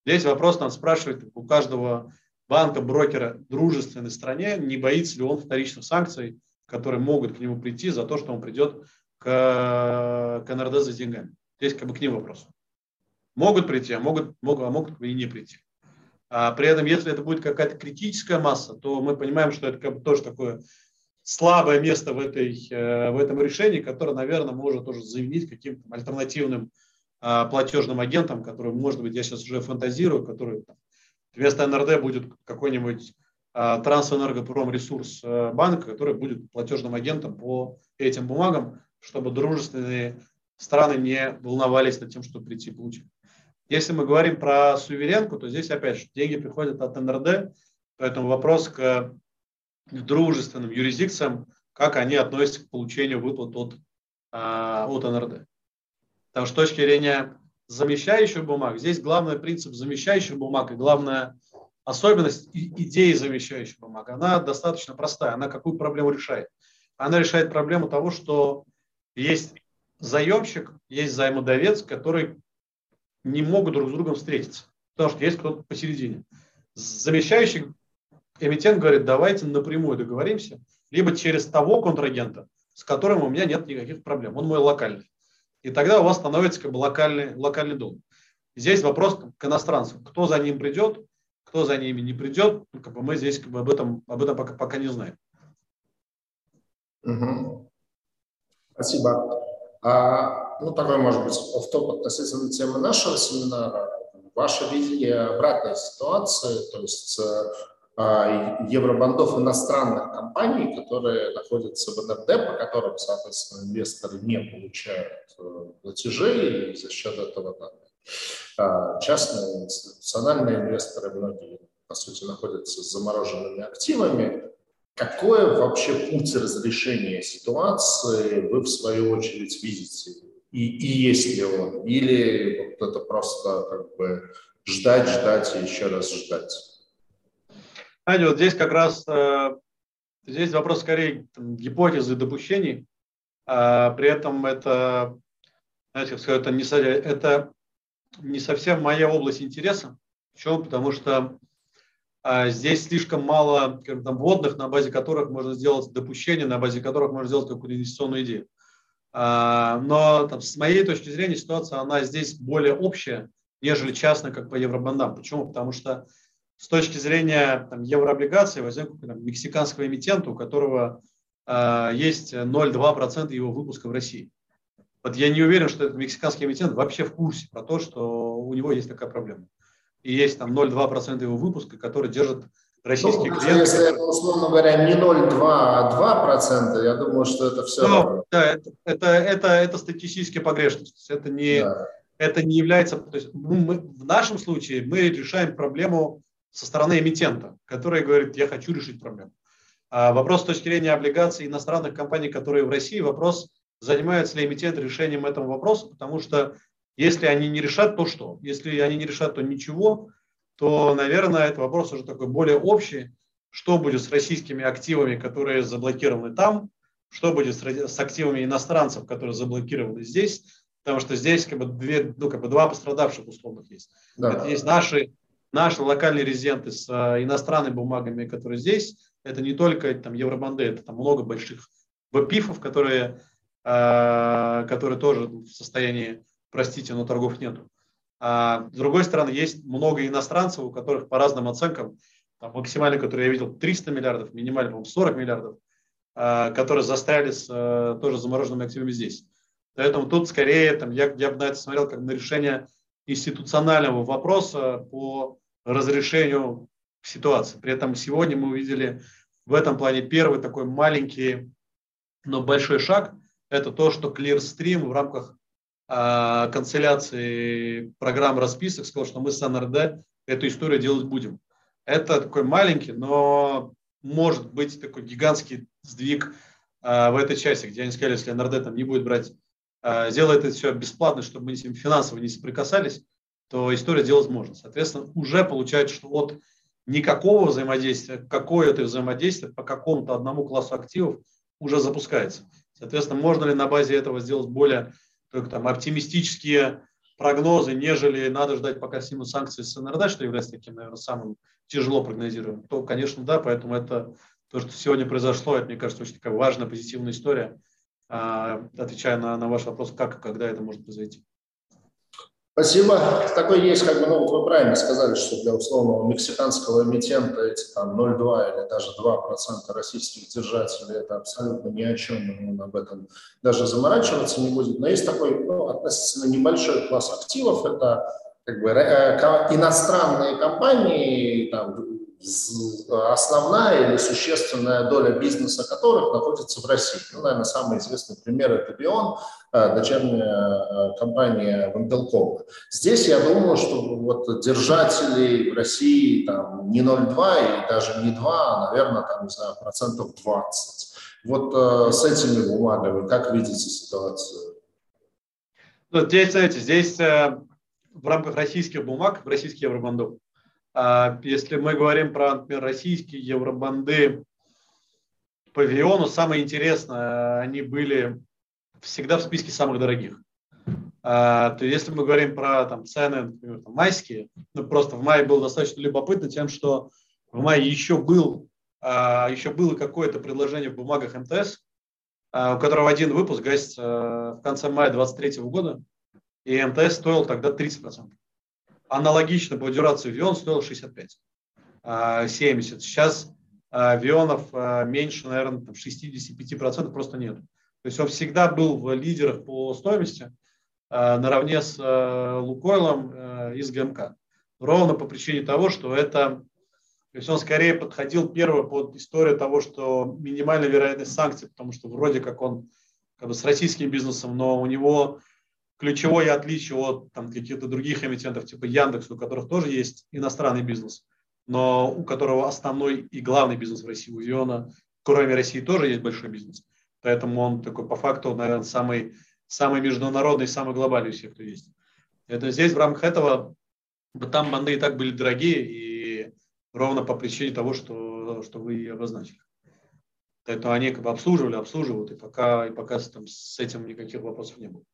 Здесь вопрос надо спрашивать у каждого банка, брокера дружественной стране, не боится ли он вторичных санкций, которые могут к нему прийти за то, что он придет к, к НРД за деньгами. Здесь как бы к ним вопрос могут прийти, а могут, могут, а могут и не прийти. А при этом, если это будет какая-то критическая масса, то мы понимаем, что это как бы тоже такое слабое место в, этой, э, в этом решении, которое, наверное, может тоже заменить каким-то альтернативным а, платежным агентом, который, может быть, я сейчас уже фантазирую, который вместо НРД будет какой-нибудь а, Трансэнергопромресурс э, банк, который будет платежным агентом по этим бумагам, чтобы дружественные страны не волновались над тем, чтобы прийти получить. Если мы говорим про суверенку, то здесь опять же деньги приходят от НРД, поэтому вопрос к дружественным юрисдикциям, как они относятся к получению выплат от, а, от НРД. Потому что с точки зрения замещающих бумаг, здесь главный принцип замещающих бумаг и главная особенность идеи замещающих бумаг, она достаточно простая. Она какую проблему решает? Она решает проблему того, что есть заемщик, есть займодавец, который не могут друг с другом встретиться, потому что есть кто-то посередине. Замещающий эмитент говорит, давайте напрямую договоримся, либо через того контрагента, с которым у меня нет никаких проблем, он мой локальный. И тогда у вас становится как бы локальный, локальный долг. Здесь вопрос к иностранцам, кто за ним придет, кто за ними не придет, ну, как бы мы здесь как бы об этом, об этом пока, пока не знаем. Угу. Спасибо. А ну, такой, может быть, офтоп относительно темы нашего семинара. Ваше видение обратной ситуации, то есть э, а, евробандов иностранных компаний, которые находятся в НРД, по которым, соответственно, инвесторы не получают э, платежи, и за счет этого а, частные институциональные инвесторы, многие, по сути, находятся с замороженными активами. Какой вообще путь разрешения ситуации вы, в свою очередь, видите и, и есть ли он, или вот это просто как бы ждать, ждать и еще раз ждать. Аня, вот здесь как раз э, здесь вопрос скорее там, гипотезы допущений, а при этом это, знаете, сказать, это не, это не совсем моя область интереса. Почему? Потому что а, здесь слишком мало скажем, там, вводных, на базе которых можно сделать допущение, на базе которых можно сделать какую-то инвестиционную идею. А, но там, с моей точки зрения ситуация, она здесь более общая, нежели частная, как по евробандам. Почему? Потому что с точки зрения там, еврооблигаций возник там, мексиканского эмитента, у которого э, есть 0,2% его выпуска в России. Вот я не уверен, что этот мексиканский эмитент вообще в курсе про то, что у него есть такая проблема. И есть там 0,2% его выпуска, который держит российские ну, клиенты. Если это, условно говоря, не 0,2, а 2%, я думаю, что это все... Ну, да, это, это, это, это статистическая погрешность. Это не, да. это не является... То есть мы, в нашем случае мы решаем проблему со стороны эмитента, который говорит, я хочу решить проблему. А вопрос с точки зрения облигаций иностранных компаний, которые в России, вопрос, занимается ли эмитент решением этого вопроса, потому что если они не решат, то что? Если они не решат, то ничего, то, наверное, это вопрос уже такой более общий. Что будет с российскими активами, которые заблокированы там? Что будет с активами иностранцев, которые заблокированы здесь? Потому что здесь как бы, две, ну, как бы два пострадавших условных есть. Да. Это есть наши, наши локальные резиденты с э, иностранными бумагами, которые здесь. Это не только там, евробанды, это там много больших ВПИФов, которые, э, которые тоже в состоянии простите, но торгов нету. А с другой стороны, есть много иностранцев, у которых по разным оценкам, там, максимально, который я видел, 300 миллиардов, минимально, 40 миллиардов, а, которые застряли с а, тоже замороженными активами здесь. Поэтому тут скорее, там, я, я бы на это смотрел как на решение институционального вопроса по разрешению ситуации. При этом сегодня мы увидели в этом плане первый такой маленький, но большой шаг. Это то, что Clearstream в рамках канцеляции программ расписок сказал, что мы с НРД эту историю делать будем. Это такой маленький, но может быть такой гигантский сдвиг а, в этой части, где они сказали, если НРД там не будет брать, а, сделает это все бесплатно, чтобы мы с ним финансово не соприкасались, то история делать можно. Соответственно, уже получается, что от никакого взаимодействия, какое-то взаимодействие по какому-то одному классу активов уже запускается. Соответственно, можно ли на базе этого сделать более только там оптимистические прогнозы, нежели надо ждать, пока снимут санкции с НРД, что является таким, наверное, самым тяжело прогнозируемым, то, конечно, да, поэтому это то, что сегодня произошло, это, мне кажется, очень такая важная, позитивная история, а, отвечая на, на ваш вопрос, как и когда это может произойти. Спасибо. Такой есть, как бы, ну, вы правильно сказали, что для условного мексиканского эмитента эти там 0,2 или даже 2% российских держателей это абсолютно ни о чем, он об этом даже заморачиваться не будет. Но есть такой ну, относительно небольшой класс активов, это как бы э, иностранные компании, там, основная или существенная доля бизнеса которых находится в России. Ну, наверное, самый известный пример – это Бион, э, дочерняя э, компания Вимпелкова. Здесь я думаю, что вот держателей в России там не 0,2 и даже не 2, а, наверное, там, не знаю, процентов 20. Вот э, с этими бумагами как видите ситуацию? Ну, здесь, знаете, здесь в рамках российских бумаг, российских евробандов, если мы говорим про, например, российские евробанды по Виону, самое интересное, они были всегда в списке самых дорогих. А, то если мы говорим про там, цены, например, там, майские, ну, просто в мае было достаточно любопытно тем, что в мае еще, был, а, еще было какое-то предложение в бумагах МТС, у которого один выпуск гасится в конце мая 2023 года, и МТС стоил тогда 30% аналогично по дюрации Вион стоил 65, 70. А, Сейчас а, Вионов а, меньше, наверное, 65% просто нет. То есть он всегда был в лидерах по стоимости наравне с Лукойлом из ГМК. Ровно по причине того, что это то есть он скорее подходил первый под историю того, что минимальная вероятность санкций, потому что вроде как он как бы с российским бизнесом, но у него ключевое отличие от там, каких-то других эмитентов типа Яндекс, у которых тоже есть иностранный бизнес, но у которого основной и главный бизнес в России, у Виона, кроме России, тоже есть большой бизнес. Поэтому он такой по факту, наверное, самый, самый международный, самый глобальный из всех, кто есть. Это здесь в рамках этого, там банды и так были дорогие, и ровно по причине того, что, что вы обозначили. Поэтому они как бы обслуживали, обслуживают, и пока, и пока там, с этим никаких вопросов не было.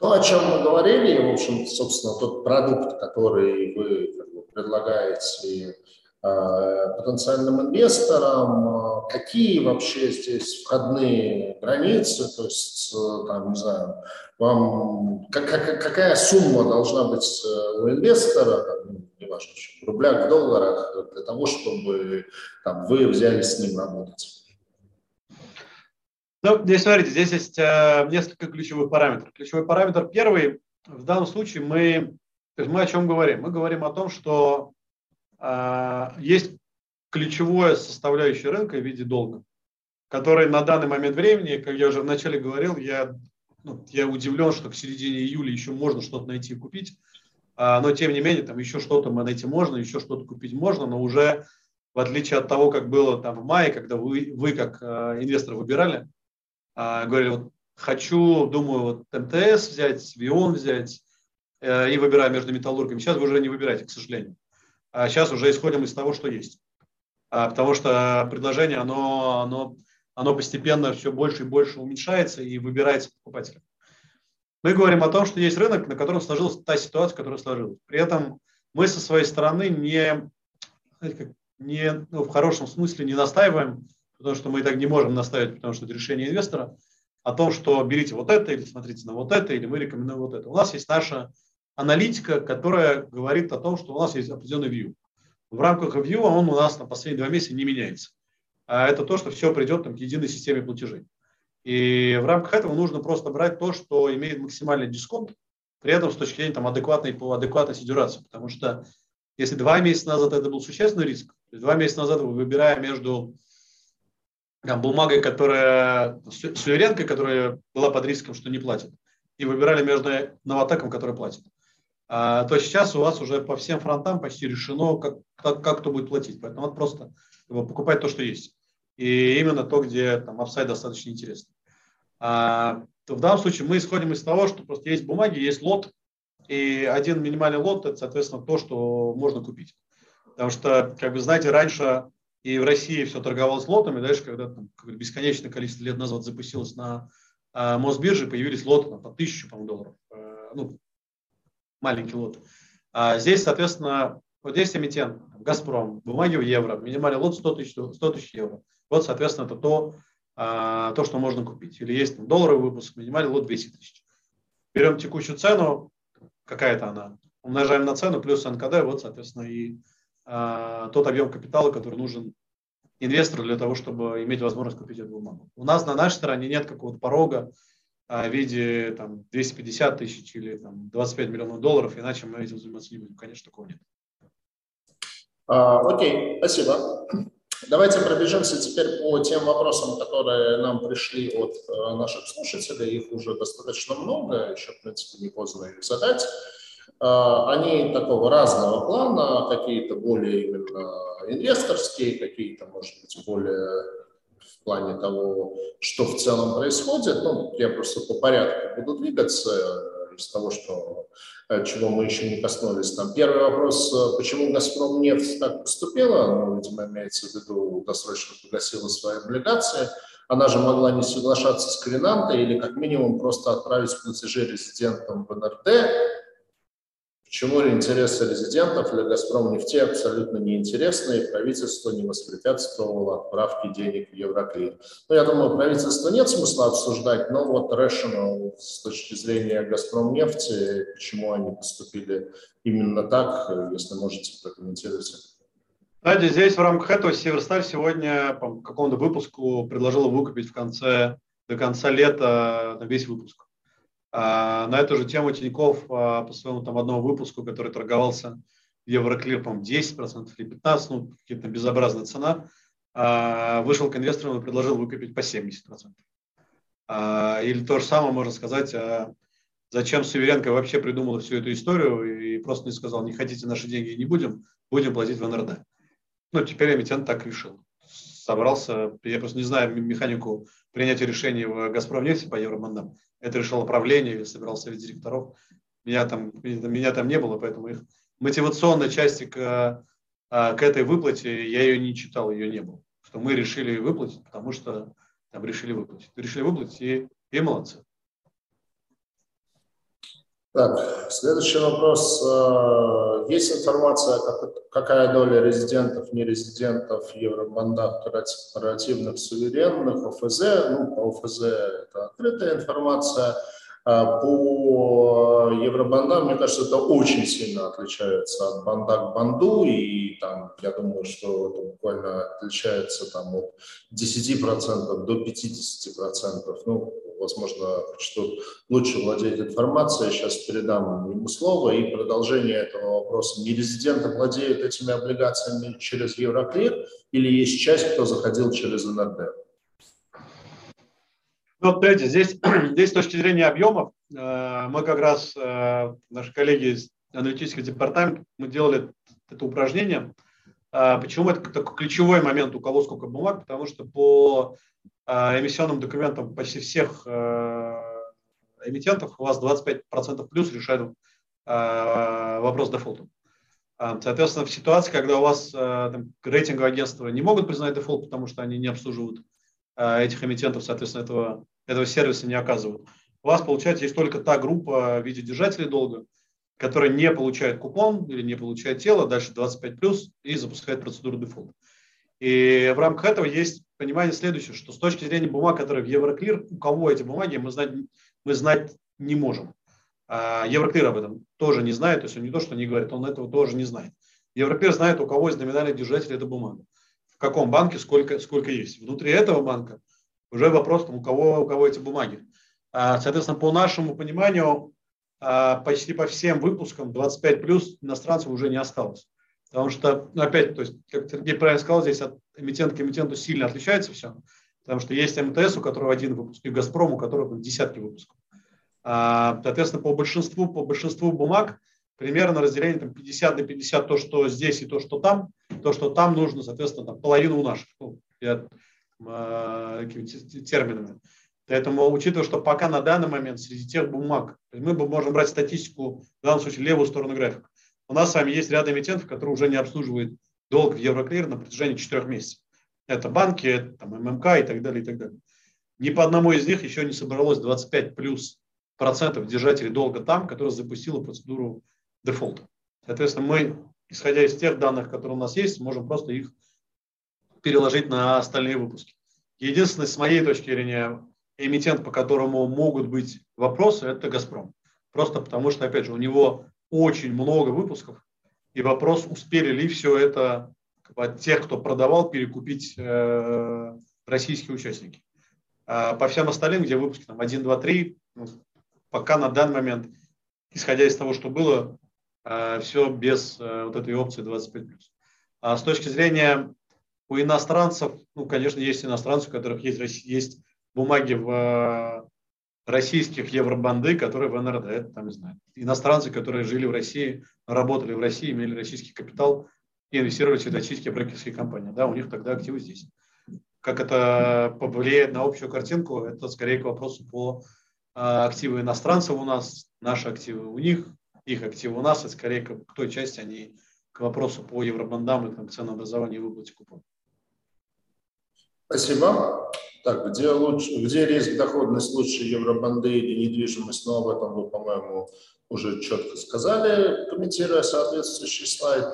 То, о чем мы говорили, в общем, собственно, тот продукт, который вы предлагаете Э, потенциальным инвесторам, э, какие вообще здесь входные границы, то есть, э, там, не знаю, вам, как, какая сумма должна быть у инвестора, ну, неважно, в рублях, в долларах, для того, чтобы там, вы взяли с ним работать? Ну, здесь, смотрите, здесь есть э, несколько ключевых параметров. Ключевой параметр первый, в данном случае мы, то есть мы о чем говорим? Мы говорим о том, что а, есть ключевое составляющее рынка в виде долга, который на данный момент времени, как я уже вначале говорил, я, ну, я удивлен, что к середине июля еще можно что-то найти и купить, а, но тем не менее там еще что-то найти можно, еще что-то купить можно, но уже в отличие от того, как было там в мае, когда вы, вы как э, инвестор выбирали, э, говорили, вот хочу, думаю, вот МТС взять, Вион взять, э, и выбираю между металлургами. Сейчас вы уже не выбираете, к сожалению а сейчас уже исходим из того, что есть. А, потому что предложение, оно, оно, оно постепенно все больше и больше уменьшается и выбирается покупателем. Мы говорим о том, что есть рынок, на котором сложилась та ситуация, которая сложилась. При этом мы со своей стороны не, не ну, в хорошем смысле не настаиваем, потому что мы и так не можем наставить, потому что это решение инвестора, о том, что берите вот это или смотрите на вот это, или мы рекомендуем вот это. У нас есть наша аналитика, которая говорит о том, что у нас есть определенный view. В рамках view он у нас на последние два месяца не меняется. А это то, что все придет там, к единой системе платежей. И в рамках этого нужно просто брать то, что имеет максимальный дисконт, при этом с точки зрения там, адекватной, по адекватности дюрации. Потому что если два месяца назад это был существенный риск, два месяца назад вы выбирая между там, бумагой, которая, суверенкой, которая была под риском, что не платит, и выбирали между новотеком, который платит, а, то сейчас у вас уже по всем фронтам почти решено, как, как, как кто будет платить. Поэтому надо просто покупать то, что есть. И именно то, где там апсайд достаточно интересный. А, то в данном случае мы исходим из того, что просто есть бумаги, есть лот, и один минимальный лот – это, соответственно, то, что можно купить. Потому что, как вы знаете, раньше и в России все торговалось лотами, дальше, когда там бесконечное количество лет назад запустилось на э, Мосбирже, появились лоты там, по тысячу по долларов. Э, ну, маленький лот. А здесь, соответственно, вот здесь эмитент, Газпром, бумаги в евро, минимальный лот 100 тысяч, 100 тысяч евро. Вот, соответственно, это то, а, то, что можно купить. Или есть там, долларовый выпуск, минимальный лот 200 тысяч. Берем текущую цену, какая-то она, умножаем на цену плюс НКД, вот, соответственно, и тот объем капитала, который нужен инвестору для того, чтобы иметь возможность купить эту бумагу. У нас на нашей стороне нет какого-то порога, в виде там, 250 тысяч или там, 25 миллионов долларов, иначе мы этим заниматься не будем. Конечно, такого нет. А, окей, спасибо. Давайте пробежимся теперь по тем вопросам, которые нам пришли от э, наших слушателей. Их уже достаточно много, еще, в принципе, не поздно их задать. А, они такого разного плана, какие-то более именно инвесторские, какие-то, может быть, более в плане того, что в целом происходит. Ну, я просто по порядку буду двигаться э, из того, что, э, чего мы еще не коснулись. Там первый вопрос, э, почему «Газпром» нефть так поступила, ну, видимо, имеется в виду, досрочно погасила свои облигации. Она же могла не соглашаться с Квинантой или как минимум просто отправить платежи резидентам в НРД, Почему интересы резидентов для «Газпром» нефти абсолютно неинтересны, и правительство не воспрепятствовало отправке денег в Евроклир. Ну, я думаю, правительство нет смысла обсуждать, но вот rational с точки зрения «Газпром» нефти, почему они поступили именно так, если можете прокомментировать. Знаете, здесь в рамках этого Северсталь сегодня по какому-то выпуску предложила выкупить в конце, до конца лета весь выпуск. А, на эту же тему Тиньков а, по своему там одному выпуску, который торговался Евроклир, по 10% или 15%, ну, какая-то безобразная цена, а, вышел к инвесторам и предложил выкупить по 70%. Или то же самое можно сказать, зачем Суверенко вообще придумала всю эту историю и просто не сказал, не хотите наши деньги, не будем, будем платить в НРД. Ну, теперь эмитент так решил. Собрался, я просто не знаю механику принятия решений в «Газпромнефти» по евробандам. Это решило правление, собирал совет директоров. Меня там, меня там не было, поэтому их мотивационной части к, а, к этой выплате я ее не читал, ее не было. Что мы решили выплатить, потому что там решили выплатить. Решили выплатить и, и молодцы. Так, следующий вопрос. Э, есть информация, какая доля резидентов, нерезидентов евробандах корпоративных суверенных, ОФЗ? Ну, по ОФЗ это открытая информация. А по евробандам, мне кажется, это очень сильно отличается от банда к банду, и там, я думаю, что это буквально отличается там, от 10% до 50%. Ну, возможно, что лучше владеть информацией. Сейчас передам ему слово. И продолжение этого вопроса. Нерезиденты владеют этими облигациями через Евроклир или есть часть, кто заходил через НРД? Ну, смотрите, здесь, здесь с точки зрения объемов, э, мы как раз, э, наши коллеги из аналитического департамента, мы делали это упражнение. Э, почему это такой ключевой момент, у кого сколько бумаг? Потому что по эмиссионным документам почти всех эмитентов у вас 25% плюс решают вопрос дефолта. Соответственно, в ситуации, когда у вас там, рейтинговые агентства не могут признать дефолт, потому что они не обслуживают этих эмитентов, соответственно, этого этого сервиса не оказывают. У вас, получается, есть только та группа в виде держателей долга, которая не получает купон или не получает тело, дальше 25 плюс и запускает процедуру дефолта. И в рамках этого есть понимание следующее, что с точки зрения бумаг, которые в Евроклир, у кого эти бумаги, мы знать, мы знать не можем. А Евроклир об этом тоже не знает, то есть он не то, что не говорит, он этого тоже не знает. Евроклир знает, у кого из номинальных держателей эта бумага, в каком банке сколько, сколько есть. Внутри этого банка уже вопрос, у кого, у кого эти бумаги. А, соответственно, по нашему пониманию, а, почти по всем выпускам 25 плюс иностранцев уже не осталось. Потому что, ну, опять, то есть, как Сергей правильно сказал, здесь от эмитента к эмитенту сильно отличается все. Потому что есть МТС, у которого один выпуск, и Газпром, у которого десятки выпусков. А, соответственно, по большинству, по большинству бумаг примерно разделение там, 50 на 50 то, что здесь и то, что там. То, что там нужно, соответственно, там, половину у наших. Ну, я Э, терминами. Поэтому, учитывая, что пока на данный момент среди тех бумаг, мы можем брать статистику, в данном случае левую сторону графика, у нас с вами есть ряд эмитентов, которые уже не обслуживают долг в Евроклир на протяжении четырех месяцев. Это банки, это там, ММК и так далее, и так далее. Ни по одному из них еще не собралось 25 плюс процентов держателей долга там, которые запустила процедуру дефолта. Соответственно, мы, исходя из тех данных, которые у нас есть, можем просто их переложить на остальные выпуски. Единственный, с моей точки зрения, эмитент, по которому могут быть вопросы, это «Газпром». Просто потому что, опять же, у него очень много выпусков, и вопрос, успели ли все это от тех, кто продавал, перекупить э, российские участники. А по всем остальным, где выпуски там 1, 2, 3, ну, пока на данный момент, исходя из того, что было, э, все без э, вот этой опции 25+. А с точки зрения у иностранцев, ну, конечно, есть иностранцы, у которых есть, есть бумаги в российских евробанды, которые в НРД, это там, не знаю, иностранцы, которые жили в России, работали в России, имели российский капитал и инвестировали в российские брокерские компании. Да, у них тогда активы здесь. Как это повлияет на общую картинку, это скорее к вопросу по э, активы иностранцев у нас, наши активы у них, их активы у нас, это скорее к, к той части, они к вопросу по евробандам и там, ценообразованию и выплате купонов. Спасибо. Так, где, лучше, где риск доходность лучше евробанды или недвижимость, но об этом вы, по-моему, уже четко сказали, комментируя соответствующий слайд.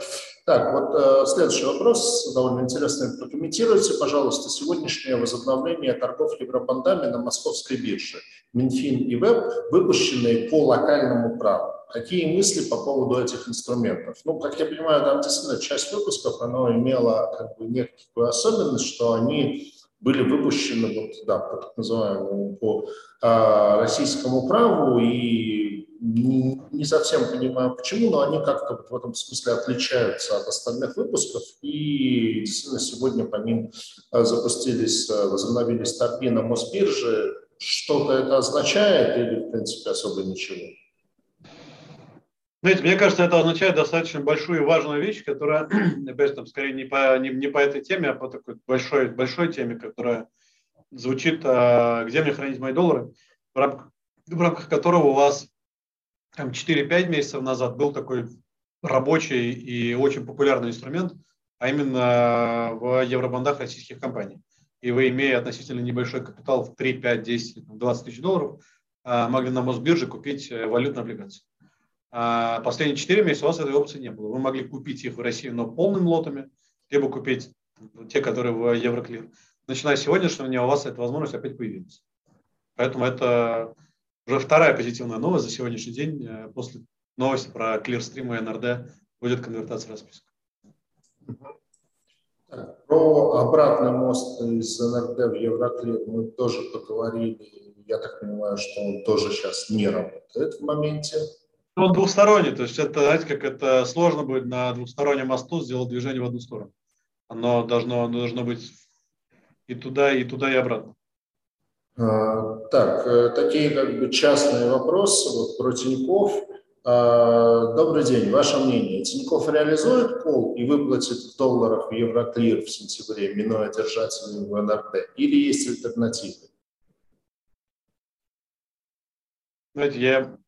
Так, вот э, следующий вопрос, довольно интересный. Прокомментируйте, пожалуйста, сегодняшнее возобновление торгов евробандами на московской бирже. Минфин и ВЭБ, выпущенные по локальному праву. Какие мысли по поводу этих инструментов? Ну, как я понимаю, там действительно часть выпусков, оно имело как бы некую особенность, что они были выпущены вот, да, по так называемому по а, российскому праву и не, не совсем понимаю почему, но они как-то в этом смысле отличаются от остальных выпусков и действительно сегодня по ним а, запустились, а, возобновились торги на Мосбирже. Что-то это означает или в принципе особо ничего? Знаете, мне кажется, это означает достаточно большую и важную вещь, которая, опять там, скорее не по, не, не по этой теме, а по такой большой, большой теме, которая звучит, а, где мне хранить мои доллары, в рамках, в рамках которого у вас там, 4-5 месяцев назад был такой рабочий и очень популярный инструмент, а именно в евробандах российских компаний. И вы, имея относительно небольшой капитал в 3, 5, 10, 20 тысяч долларов, а, могли на Мосбирже купить э, валютные облигации. А последние 4 месяца у вас этой опции не было. Вы могли купить их в России, но полными лотами, либо купить те, которые в Евроклир. Начиная с сегодняшнего дня у вас эта возможность опять появилась. Поэтому это уже вторая позитивная новость за сегодняшний день э, после новости про Clearstream и NRD будет конвертация расписка. Про обратный мост из НРД в Евроклир мы тоже поговорили. Я так понимаю, что он тоже сейчас не работает в моменте. Он двухсторонний, то есть это, знаете, как это сложно будет на двухстороннем мосту сделать движение в одну сторону. Оно должно, оно должно быть и туда, и туда, и обратно. А, так, э, такие как бы частные вопросы вот про Тиньков. А, добрый день, ваше мнение. Тиньков реализует пол и выплатит в долларах в Евроклир в сентябре, минуя держателей в НРТ? Или есть альтернативы? Знаете, я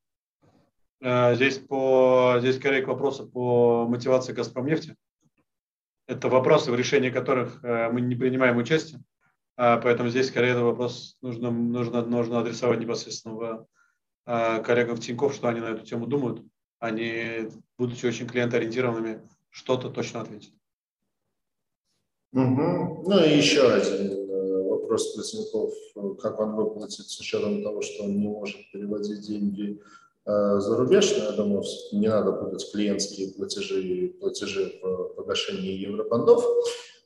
здесь по здесь скорее к вопросу по мотивации Газпромнефти. Это вопросы, в решении которых э, мы не принимаем участие. А, поэтому здесь скорее этот вопрос нужно, нужно, нужно адресовать непосредственно а, коллегам в Тинькофф, что они на эту тему думают. Они, будучи очень клиентоориентированными, что-то точно ответят. Угу. Ну и еще один э, вопрос про Тинькофф. Как он выплатит с учетом того, что он не может переводить деньги за рубеж, но я думаю, не надо путать клиентские платежи и платежи в погашении евробандов.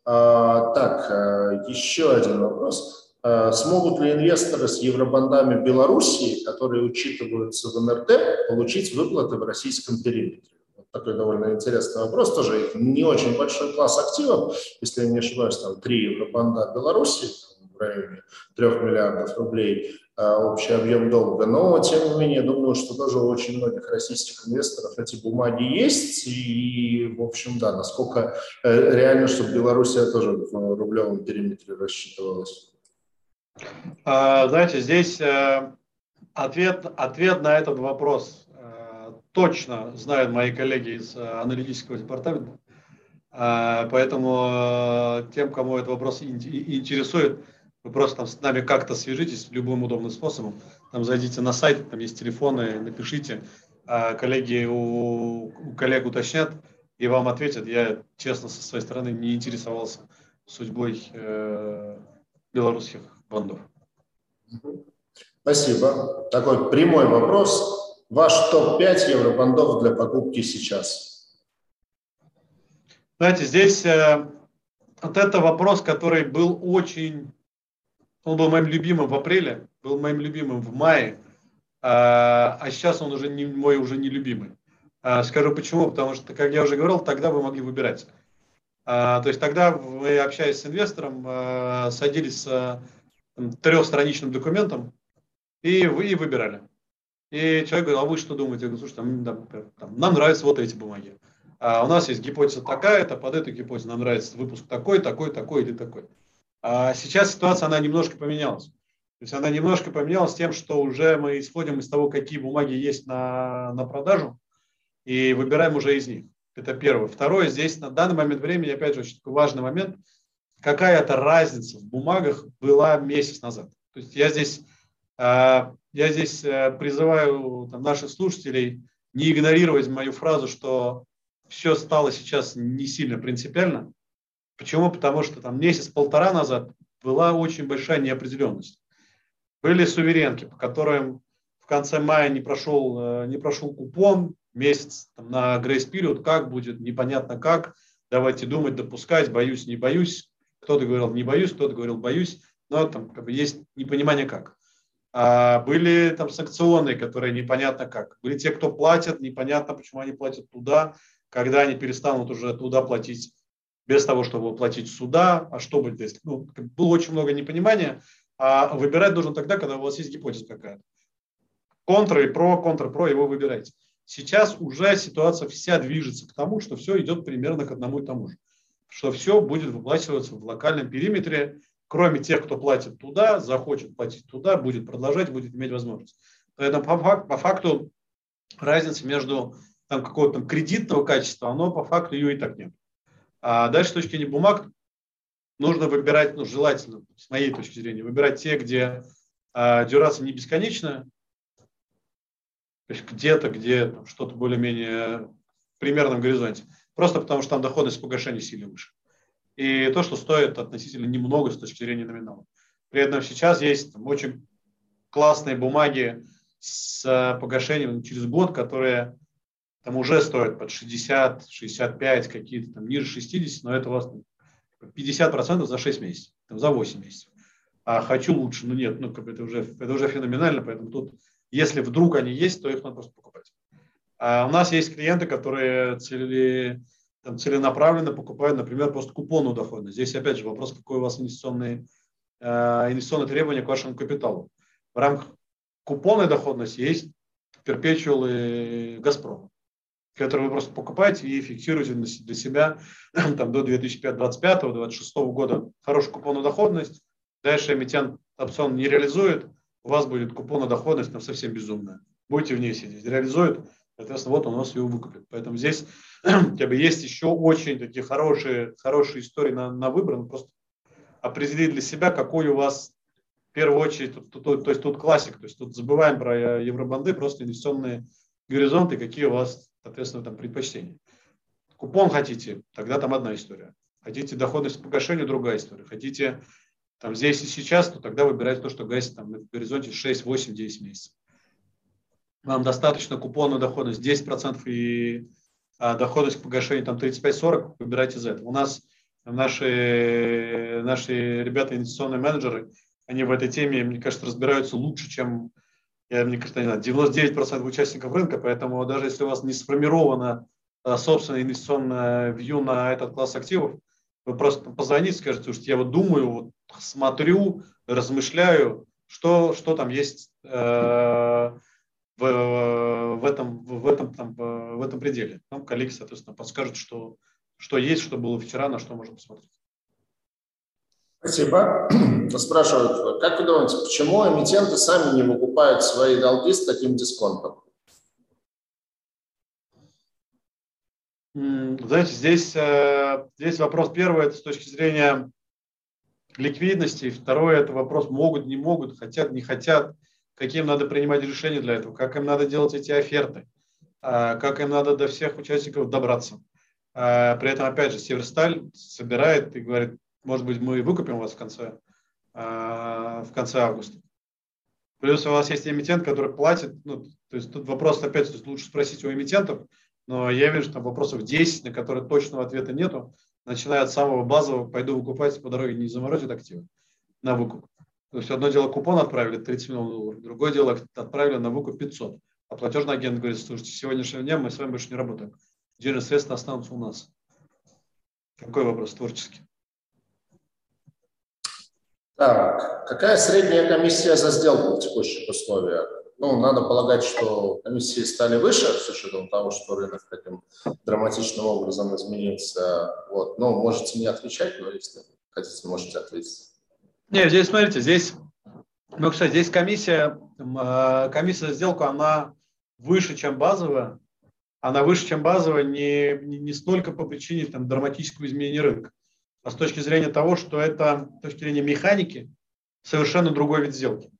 А, так, э, еще один вопрос. Э, смогут ли инвесторы с евробандами Белоруссии, которые учитываются в НРТ, получить выплаты в российском периметре? Вот такой довольно интересный вопрос. Тоже не очень большой класс активов, если я не ошибаюсь, там три евробанда Беларуси в районе 3 миллиардов рублей. Э, общий объем долга. Но, тем не менее, думаю, что тоже у очень многих российских инвесторов эти бумаги есть. И, в общем, да, насколько э, реально, чтобы Белоруссия тоже в рублевом периметре рассчитывалась? А, знаете, здесь э, ответ, ответ на этот вопрос точно знают мои коллеги из аналитического департамента. Поэтому тем, кому этот вопрос интересует, вы просто там с нами как-то свяжитесь любым удобным способом. Там зайдите на сайт, там есть телефоны, напишите. А коллеги у, у коллег уточнят и вам ответят. Я, честно, со своей стороны не интересовался судьбой э, белорусских бандов. Спасибо. Такой прямой вопрос. Ваш топ-5 евробандов для покупки сейчас? Знаете, здесь э, вот это вопрос, который был очень он был моим любимым в апреле, был моим любимым в мае, а, а сейчас он уже не мой уже не любимый. А, скажу почему, потому что, как я уже говорил, тогда вы могли выбирать. А, то есть тогда вы, общаясь с инвестором, садились с трехстраничным документом и вы и выбирали. И человек говорит, а вы что думаете? Я говорю, слушай, там, там, нам нравятся вот эти бумаги. А у нас есть гипотеза такая-то, под эту гипотезу нам нравится выпуск такой, такой, такой или такой. А сейчас ситуация, она немножко поменялась. То есть она немножко поменялась тем, что уже мы исходим из того, какие бумаги есть на, на продажу, и выбираем уже из них. Это первое. Второе, здесь на данный момент времени, опять же, очень такой важный момент, какая-то разница в бумагах была месяц назад. То есть я здесь, а, я здесь э, призываю там, наших слушателей не игнорировать мою фразу, что все стало сейчас не сильно принципиально. Почему? Потому что там месяц-полтора назад была очень большая неопределенность. Были суверенки, по которым в конце мая не прошел, э, не прошел купон, месяц там, на грейс период, как будет, непонятно как, давайте думать, допускать, боюсь, не боюсь. Кто-то говорил, не боюсь, кто-то говорил, боюсь, но там как бы есть непонимание как. А были там санкционные, которые непонятно как. Были те, кто платят, непонятно, почему они платят туда, когда они перестанут уже туда платить без того, чтобы платить суда, а что будет, если... Ну, было очень много непонимания, а выбирать нужно тогда, когда у вас есть гипотеза какая-то. Контра и про, контра, про, его выбирайте. сейчас уже ситуация вся движется к тому, что все идет примерно к одному и тому же. Что все будет выплачиваться в локальном периметре, кроме тех, кто платит туда, захочет платить туда, будет продолжать, будет иметь возможность. Поэтому по, факту, по факту разница между там, какого-то там кредитного качества, оно по факту ее и так нет. А дальше с точки зрения бумаг нужно выбирать, ну, желательно, с моей точки зрения, выбирать те, где а, дюрация не бесконечная, то есть где-то, где что-то более-менее в примерном горизонте. Просто потому, что там доходность погашения сильно выше. И то, что стоит относительно немного с точки зрения номинала. При этом сейчас есть там, очень классные бумаги с а, погашением через год, которые там уже стоят под 60, 65, какие-то там ниже 60, но это у вас 50% за 6 месяцев, там, за 8 месяцев. А хочу лучше, ну нет, ну как бы это уже, это уже феноменально, поэтому тут, если вдруг они есть, то их надо просто покупать. А у нас есть клиенты, которые цели, там, целенаправленно покупают, например, просто купонную доходность. Здесь опять же вопрос, какой у вас инвестиционные, э, инвестиционные требования к вашему капиталу. В рамках купонной доходности есть перпечуалы Газпрома который вы просто покупаете и фиксируете для себя там, до 2025-2026 года хорошую купонную доходность. Дальше эмитент опцион не реализует, у вас будет купонная доходность там совсем безумная. Будете в ней сидеть. Реализует, соответственно, вот он у вас ее выкупит. Поэтому здесь как бы, есть еще очень такие хорошие, хорошие истории на, на выбор. Ну, просто определить для себя, какой у вас в первую очередь, тут, тут, то есть тут классик, то есть тут забываем про евробанды, просто инвестиционные горизонты, какие у вас соответственно, там предпочтение. Купон хотите, тогда там одна история. Хотите доходность по погашению, другая история. Хотите там здесь и сейчас, то тогда выбирайте то, что гасит там в горизонте 6, 8, 10 месяцев. Вам достаточно купонную доходность 10% и а, доходность к погашению там 35-40, выбирайте из этого. У нас наши, наши ребята, инвестиционные менеджеры, они в этой теме, мне кажется, разбираются лучше, чем я, мне кажется, не знаю, 99% участников рынка, поэтому даже если у вас не сформировано а, собственное инвестиционное вью на этот класс активов, вы просто позвоните, скажете, что я вот думаю, вот смотрю, размышляю, что, что там есть э, в, в этом, в этом, там, в этом пределе. Нам коллеги, соответственно, подскажут, что, что есть, что было вчера, на что можно посмотреть. Спасибо. Спрашивают, как вы думаете, почему эмитенты сами не выкупают свои долги с таким дисконтом? Знаете, здесь, э, здесь вопрос первый, это с точки зрения ликвидности, второй это вопрос могут, не могут, хотят, не хотят, каким надо принимать решения для этого, как им надо делать эти оферты, э, как им надо до всех участников добраться. Э, при этом, опять же, Северсталь собирает и говорит, может быть, мы выкупим вас в конце, а, в конце августа. Плюс у вас есть эмитент, который платит. Ну, то есть тут вопрос, опять, то есть лучше спросить у эмитентов, но я вижу, что там вопросов 10, на которые точного ответа нету. Начиная от самого базового, пойду выкупать по дороге, не заморозят активы на выкуп. То есть одно дело купон отправили 30 миллионов долларов, другое дело отправили на выкуп 500. А платежный агент говорит, слушайте, сегодняшнего дня мы с вами больше не работаем. Денежные средства останутся у нас. Какой вопрос творческий? Так, какая средняя комиссия за сделку в текущих условиях? Ну, надо полагать, что комиссии стали выше с учетом того, что рынок таким драматичным образом изменился. Вот. Ну, можете не отвечать, но если хотите, можете ответить. Нет, здесь, смотрите, здесь, ну, кстати, здесь комиссия, а, комиссия за сделку, она выше, чем базовая. Она выше, чем базовая не, не, не столько по причине там, драматического изменения рынка а с точки зрения того, что это с точки зрения механики совершенно другой вид сделки.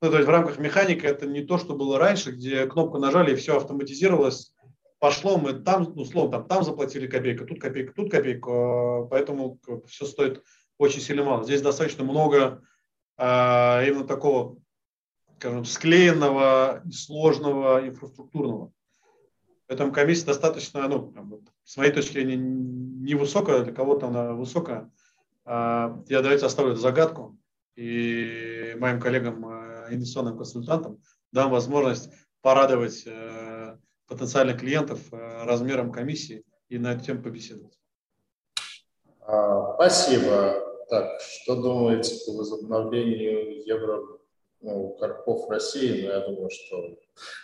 Ну, то есть в рамках механики это не то, что было раньше, где кнопку нажали и все автоматизировалось, пошло, мы там, ну, словом, там, там заплатили копейка, тут копейка, тут копейка, а, поэтому все стоит очень сильно мало. Здесь достаточно много а, именно такого, скажем, склеенного, сложного инфраструктурного. Поэтому комиссия достаточно, ну, с моей точки зрения, невысокая, для кого-то она высокая. А, я давайте оставлю загадку и моим коллегам, э, инвестиционным консультантам дам возможность порадовать э, потенциальных клиентов э, размером комиссии и на эту побеседовать. А, спасибо. Так, что думаете по возобновлению евро ну, Карпов России, но я думаю, что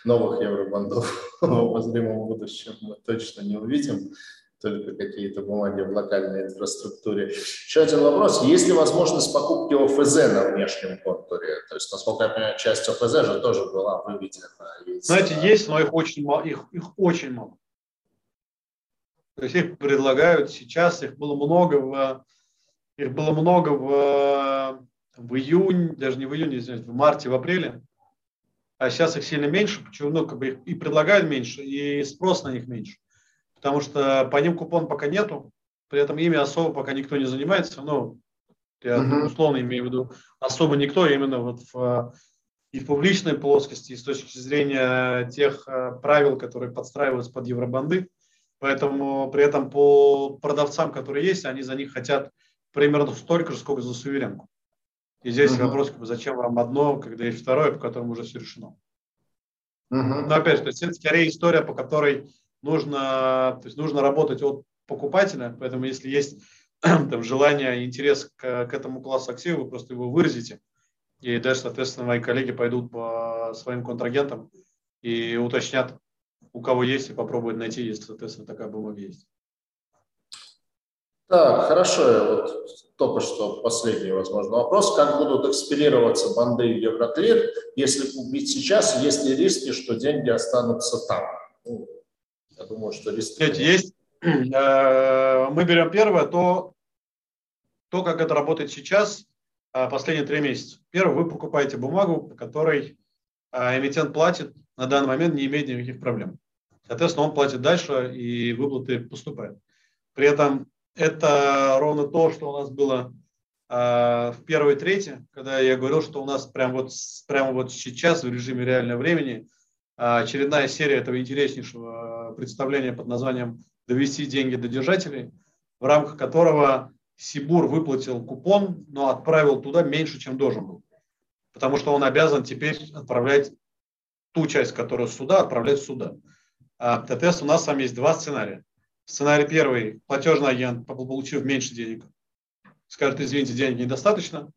новых евробандов в обозримом будущем мы точно не увидим только какие-то бумаги в локальной инфраструктуре. Еще один вопрос. Есть ли возможность покупки ОФЗ на внешнем контуре? То есть, насколько я понимаю, часть ОФЗ же тоже была выведена из... Знаете, есть, но их очень мало. Их, их очень мало. То есть их предлагают сейчас, их было много в, их было много в, в июне, даже не в июне, извините, в марте, в апреле. А сейчас их сильно меньше, почему? Ну, как бы их и предлагают меньше, и спрос на них меньше потому что по ним купон пока нету, при этом ими особо пока никто не занимается, ну, я uh-huh. условно имею в виду, особо никто именно вот в, и в публичной плоскости, и с точки зрения тех э, правил, которые подстраиваются под евробанды, поэтому при этом по продавцам, которые есть, они за них хотят примерно столько же, сколько за суверенку. И здесь uh-huh. вопрос, как бы, зачем вам одно, когда есть второе, по которому уже все решено. Uh-huh. Но опять же, то есть это скорее история, по которой нужно, то есть нужно работать от покупателя, поэтому если есть там, желание, интерес к, к этому классу активов, вы просто его выразите, и дальше, соответственно, мои коллеги пойдут по своим контрагентам и уточнят, у кого есть, и попробуют найти, если, соответственно, такая бумага есть. Так, хорошо. Вот только что последний, возможно, вопрос. Как будут экспирироваться банды Евроклир, если купить сейчас, есть ли риски, что деньги останутся там? Ну, я думаю, что риски... Есть. Э, мы берем первое, то, то, как это работает сейчас, э, последние три месяца. Первое, вы покупаете бумагу, по которой э, эмитент платит, на данный момент не имеет никаких проблем. Соответственно, он платит дальше, и выплаты поступают. При этом это ровно то, что у нас было в первой трети, когда я говорил, что у нас прямо вот, прямо вот сейчас в режиме реального времени очередная серия этого интереснейшего представление под названием «Довести деньги до держателей», в рамках которого Сибур выплатил купон, но отправил туда меньше, чем должен был. Потому что он обязан теперь отправлять ту часть, которая суда, отправлять сюда. А, соответственно, у нас с вами есть два сценария. Сценарий первый. Платежный агент, получив меньше денег, скажет, извините, денег недостаточно.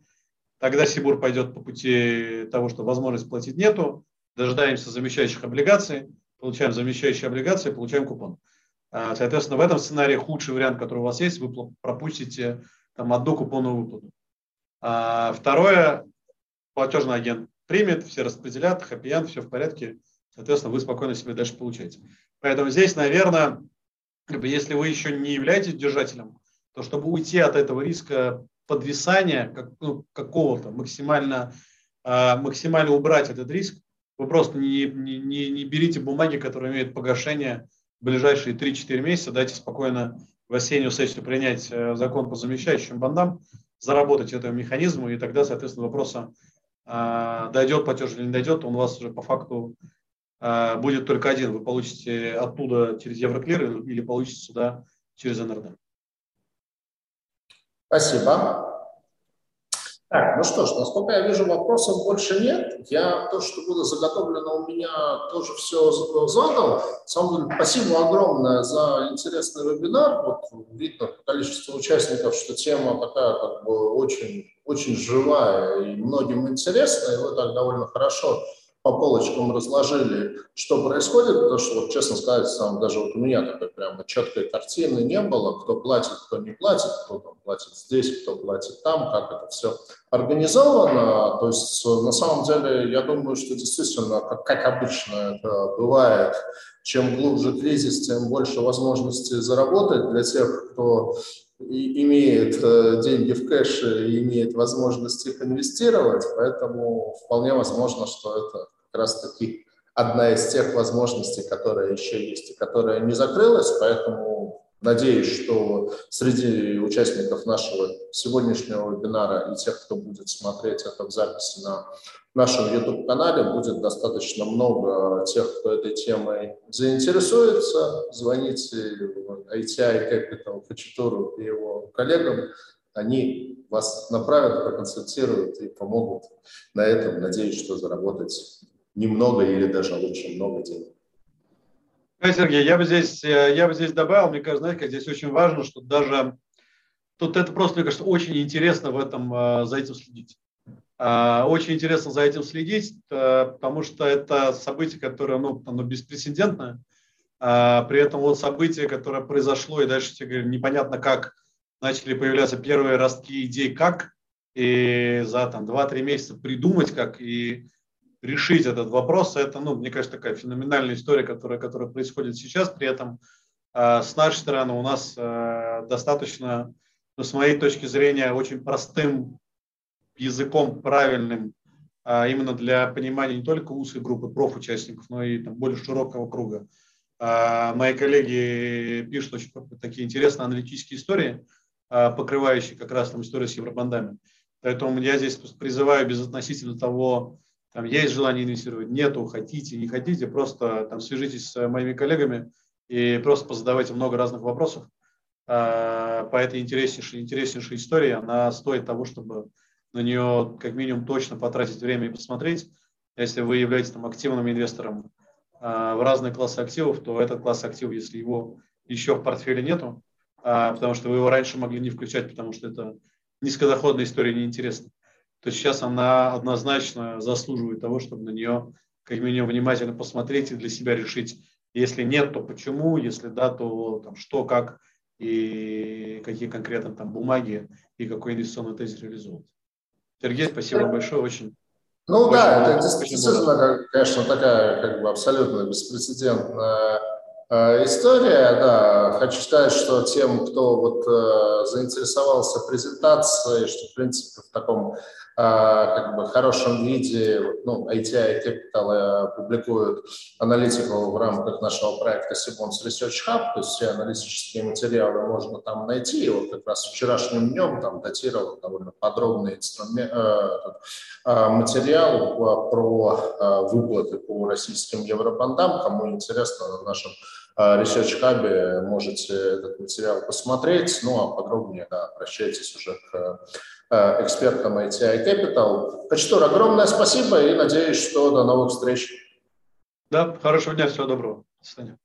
Тогда Сибур пойдет по пути того, что возможность платить нету. Дожидаемся замещающих облигаций получаем замещающие облигации, получаем купон. А, соответственно, в этом сценарии худший вариант, который у вас есть, вы пропустите там, одну купонную выплату. А второе, платежный агент примет, все распределят, хэппи все в порядке, соответственно, вы спокойно себе дальше получаете. Поэтому здесь, наверное, если вы еще не являетесь держателем, то чтобы уйти от этого риска подвисания как, ну, какого-то, максимально, э, максимально убрать этот риск, вы просто не, не, не, берите бумаги, которые имеют погашение в ближайшие 3-4 месяца. Дайте спокойно в осеннюю сессию принять э, закон по замещающим бандам, заработать этому механизму, и тогда, соответственно, вопроса а, дойдет платеж или не дойдет, он у вас уже по факту будет только один. Вы получите оттуда через Евроклир или получите сюда через НРД. Спасибо. Так, ну что ж, насколько я вижу, вопросов больше нет. Я то, что было заготовлено у меня, тоже все задал. Самом спасибо огромное за интересный вебинар. Вот видно количество участников, что тема такая как бы очень, очень живая и многим интересная. И вы так довольно хорошо по полочкам разложили, что происходит, потому что, вот, честно сказать, сам, даже вот у меня такой прямо четкой картины не было, кто платит, кто не платит, кто там платит здесь, кто платит там, как это все организовано. То есть, на самом деле, я думаю, что действительно, как, как обычно это бывает, чем глубже кризис, тем больше возможностей заработать для тех, кто и имеет э, деньги в кэше и имеет возможность их инвестировать, поэтому вполне возможно, что это как раз-таки одна из тех возможностей, которая еще есть и которая не закрылась, поэтому надеюсь, что среди участников нашего сегодняшнего вебинара и тех, кто будет смотреть это в записи на нашем YouTube-канале, будет достаточно много тех, кто этой темой заинтересуется. Звоните в ITI Capital Хачатуру и его коллегам, они вас направят, проконсультируют и помогут на этом. Надеюсь, что заработать немного или даже очень много денег. Сергей, я бы здесь, э, я бы здесь добавил, мне кажется, знаете, как здесь очень важно, что даже тут это просто, мне кажется, очень интересно в этом, э, за этим следить. А, очень интересно за этим следить, э, потому что это событие, которое ну, оно беспрецедентное. А, при этом вот событие, которое произошло, и дальше тебе говорю, непонятно как начали появляться первые ростки идей, как, и за там 2-3 месяца придумать, как и решить этот вопрос, это, ну, мне кажется, такая феноменальная история, которая, которая происходит сейчас. При этом э, с нашей стороны у нас э, достаточно, ну, с моей точки зрения, очень простым языком, правильным, э, именно для понимания не только узкой группы профучастников, но и там, более широкого круга. Э, мои коллеги пишут очень такие интересные аналитические истории, э, покрывающие как раз там историю с евробандами. Поэтому я здесь призываю безотносительно того, там есть желание инвестировать, нету, хотите, не хотите, просто там свяжитесь с моими коллегами и просто позадавайте много разных вопросов а, по этой интереснейшей, интереснейшей истории. Она стоит того, чтобы на нее как минимум точно потратить время и посмотреть. Если вы являетесь там активным инвестором а, в разные классы активов, то этот класс активов, если его еще в портфеле нету, а, потому что вы его раньше могли не включать, потому что это низкодоходная история неинтересна, то сейчас она однозначно заслуживает того, чтобы на нее как минимум внимательно посмотреть и для себя решить, если нет, то почему, если да, то там, что, как и какие конкретно там бумаги и какой инвестиционный тезис реализовывать. Сергей, спасибо большое, очень ну очень да, это действительно, конечно, такая как бы абсолютно беспрецедентная Э, история, да, хочу сказать, что тем, кто вот э, заинтересовался презентацией, что в принципе в таком как бы хорошем виде, ну, ITI Capital э, публикуют аналитику в рамках нашего проекта Sibons Research Hub, то есть все аналитические материалы можно там найти. И вот как раз вчерашним днем там датировал довольно подробный инструмент, э, э, материал про выплаты по российским евробандам. Кому интересно, на нашем Research Hub можете этот материал посмотреть. Ну, а подробнее да, обращайтесь уже к экспертам ITI Capital. Качтур, огромное спасибо и надеюсь, что до новых встреч. Да, хорошего дня, всего доброго. До свидания.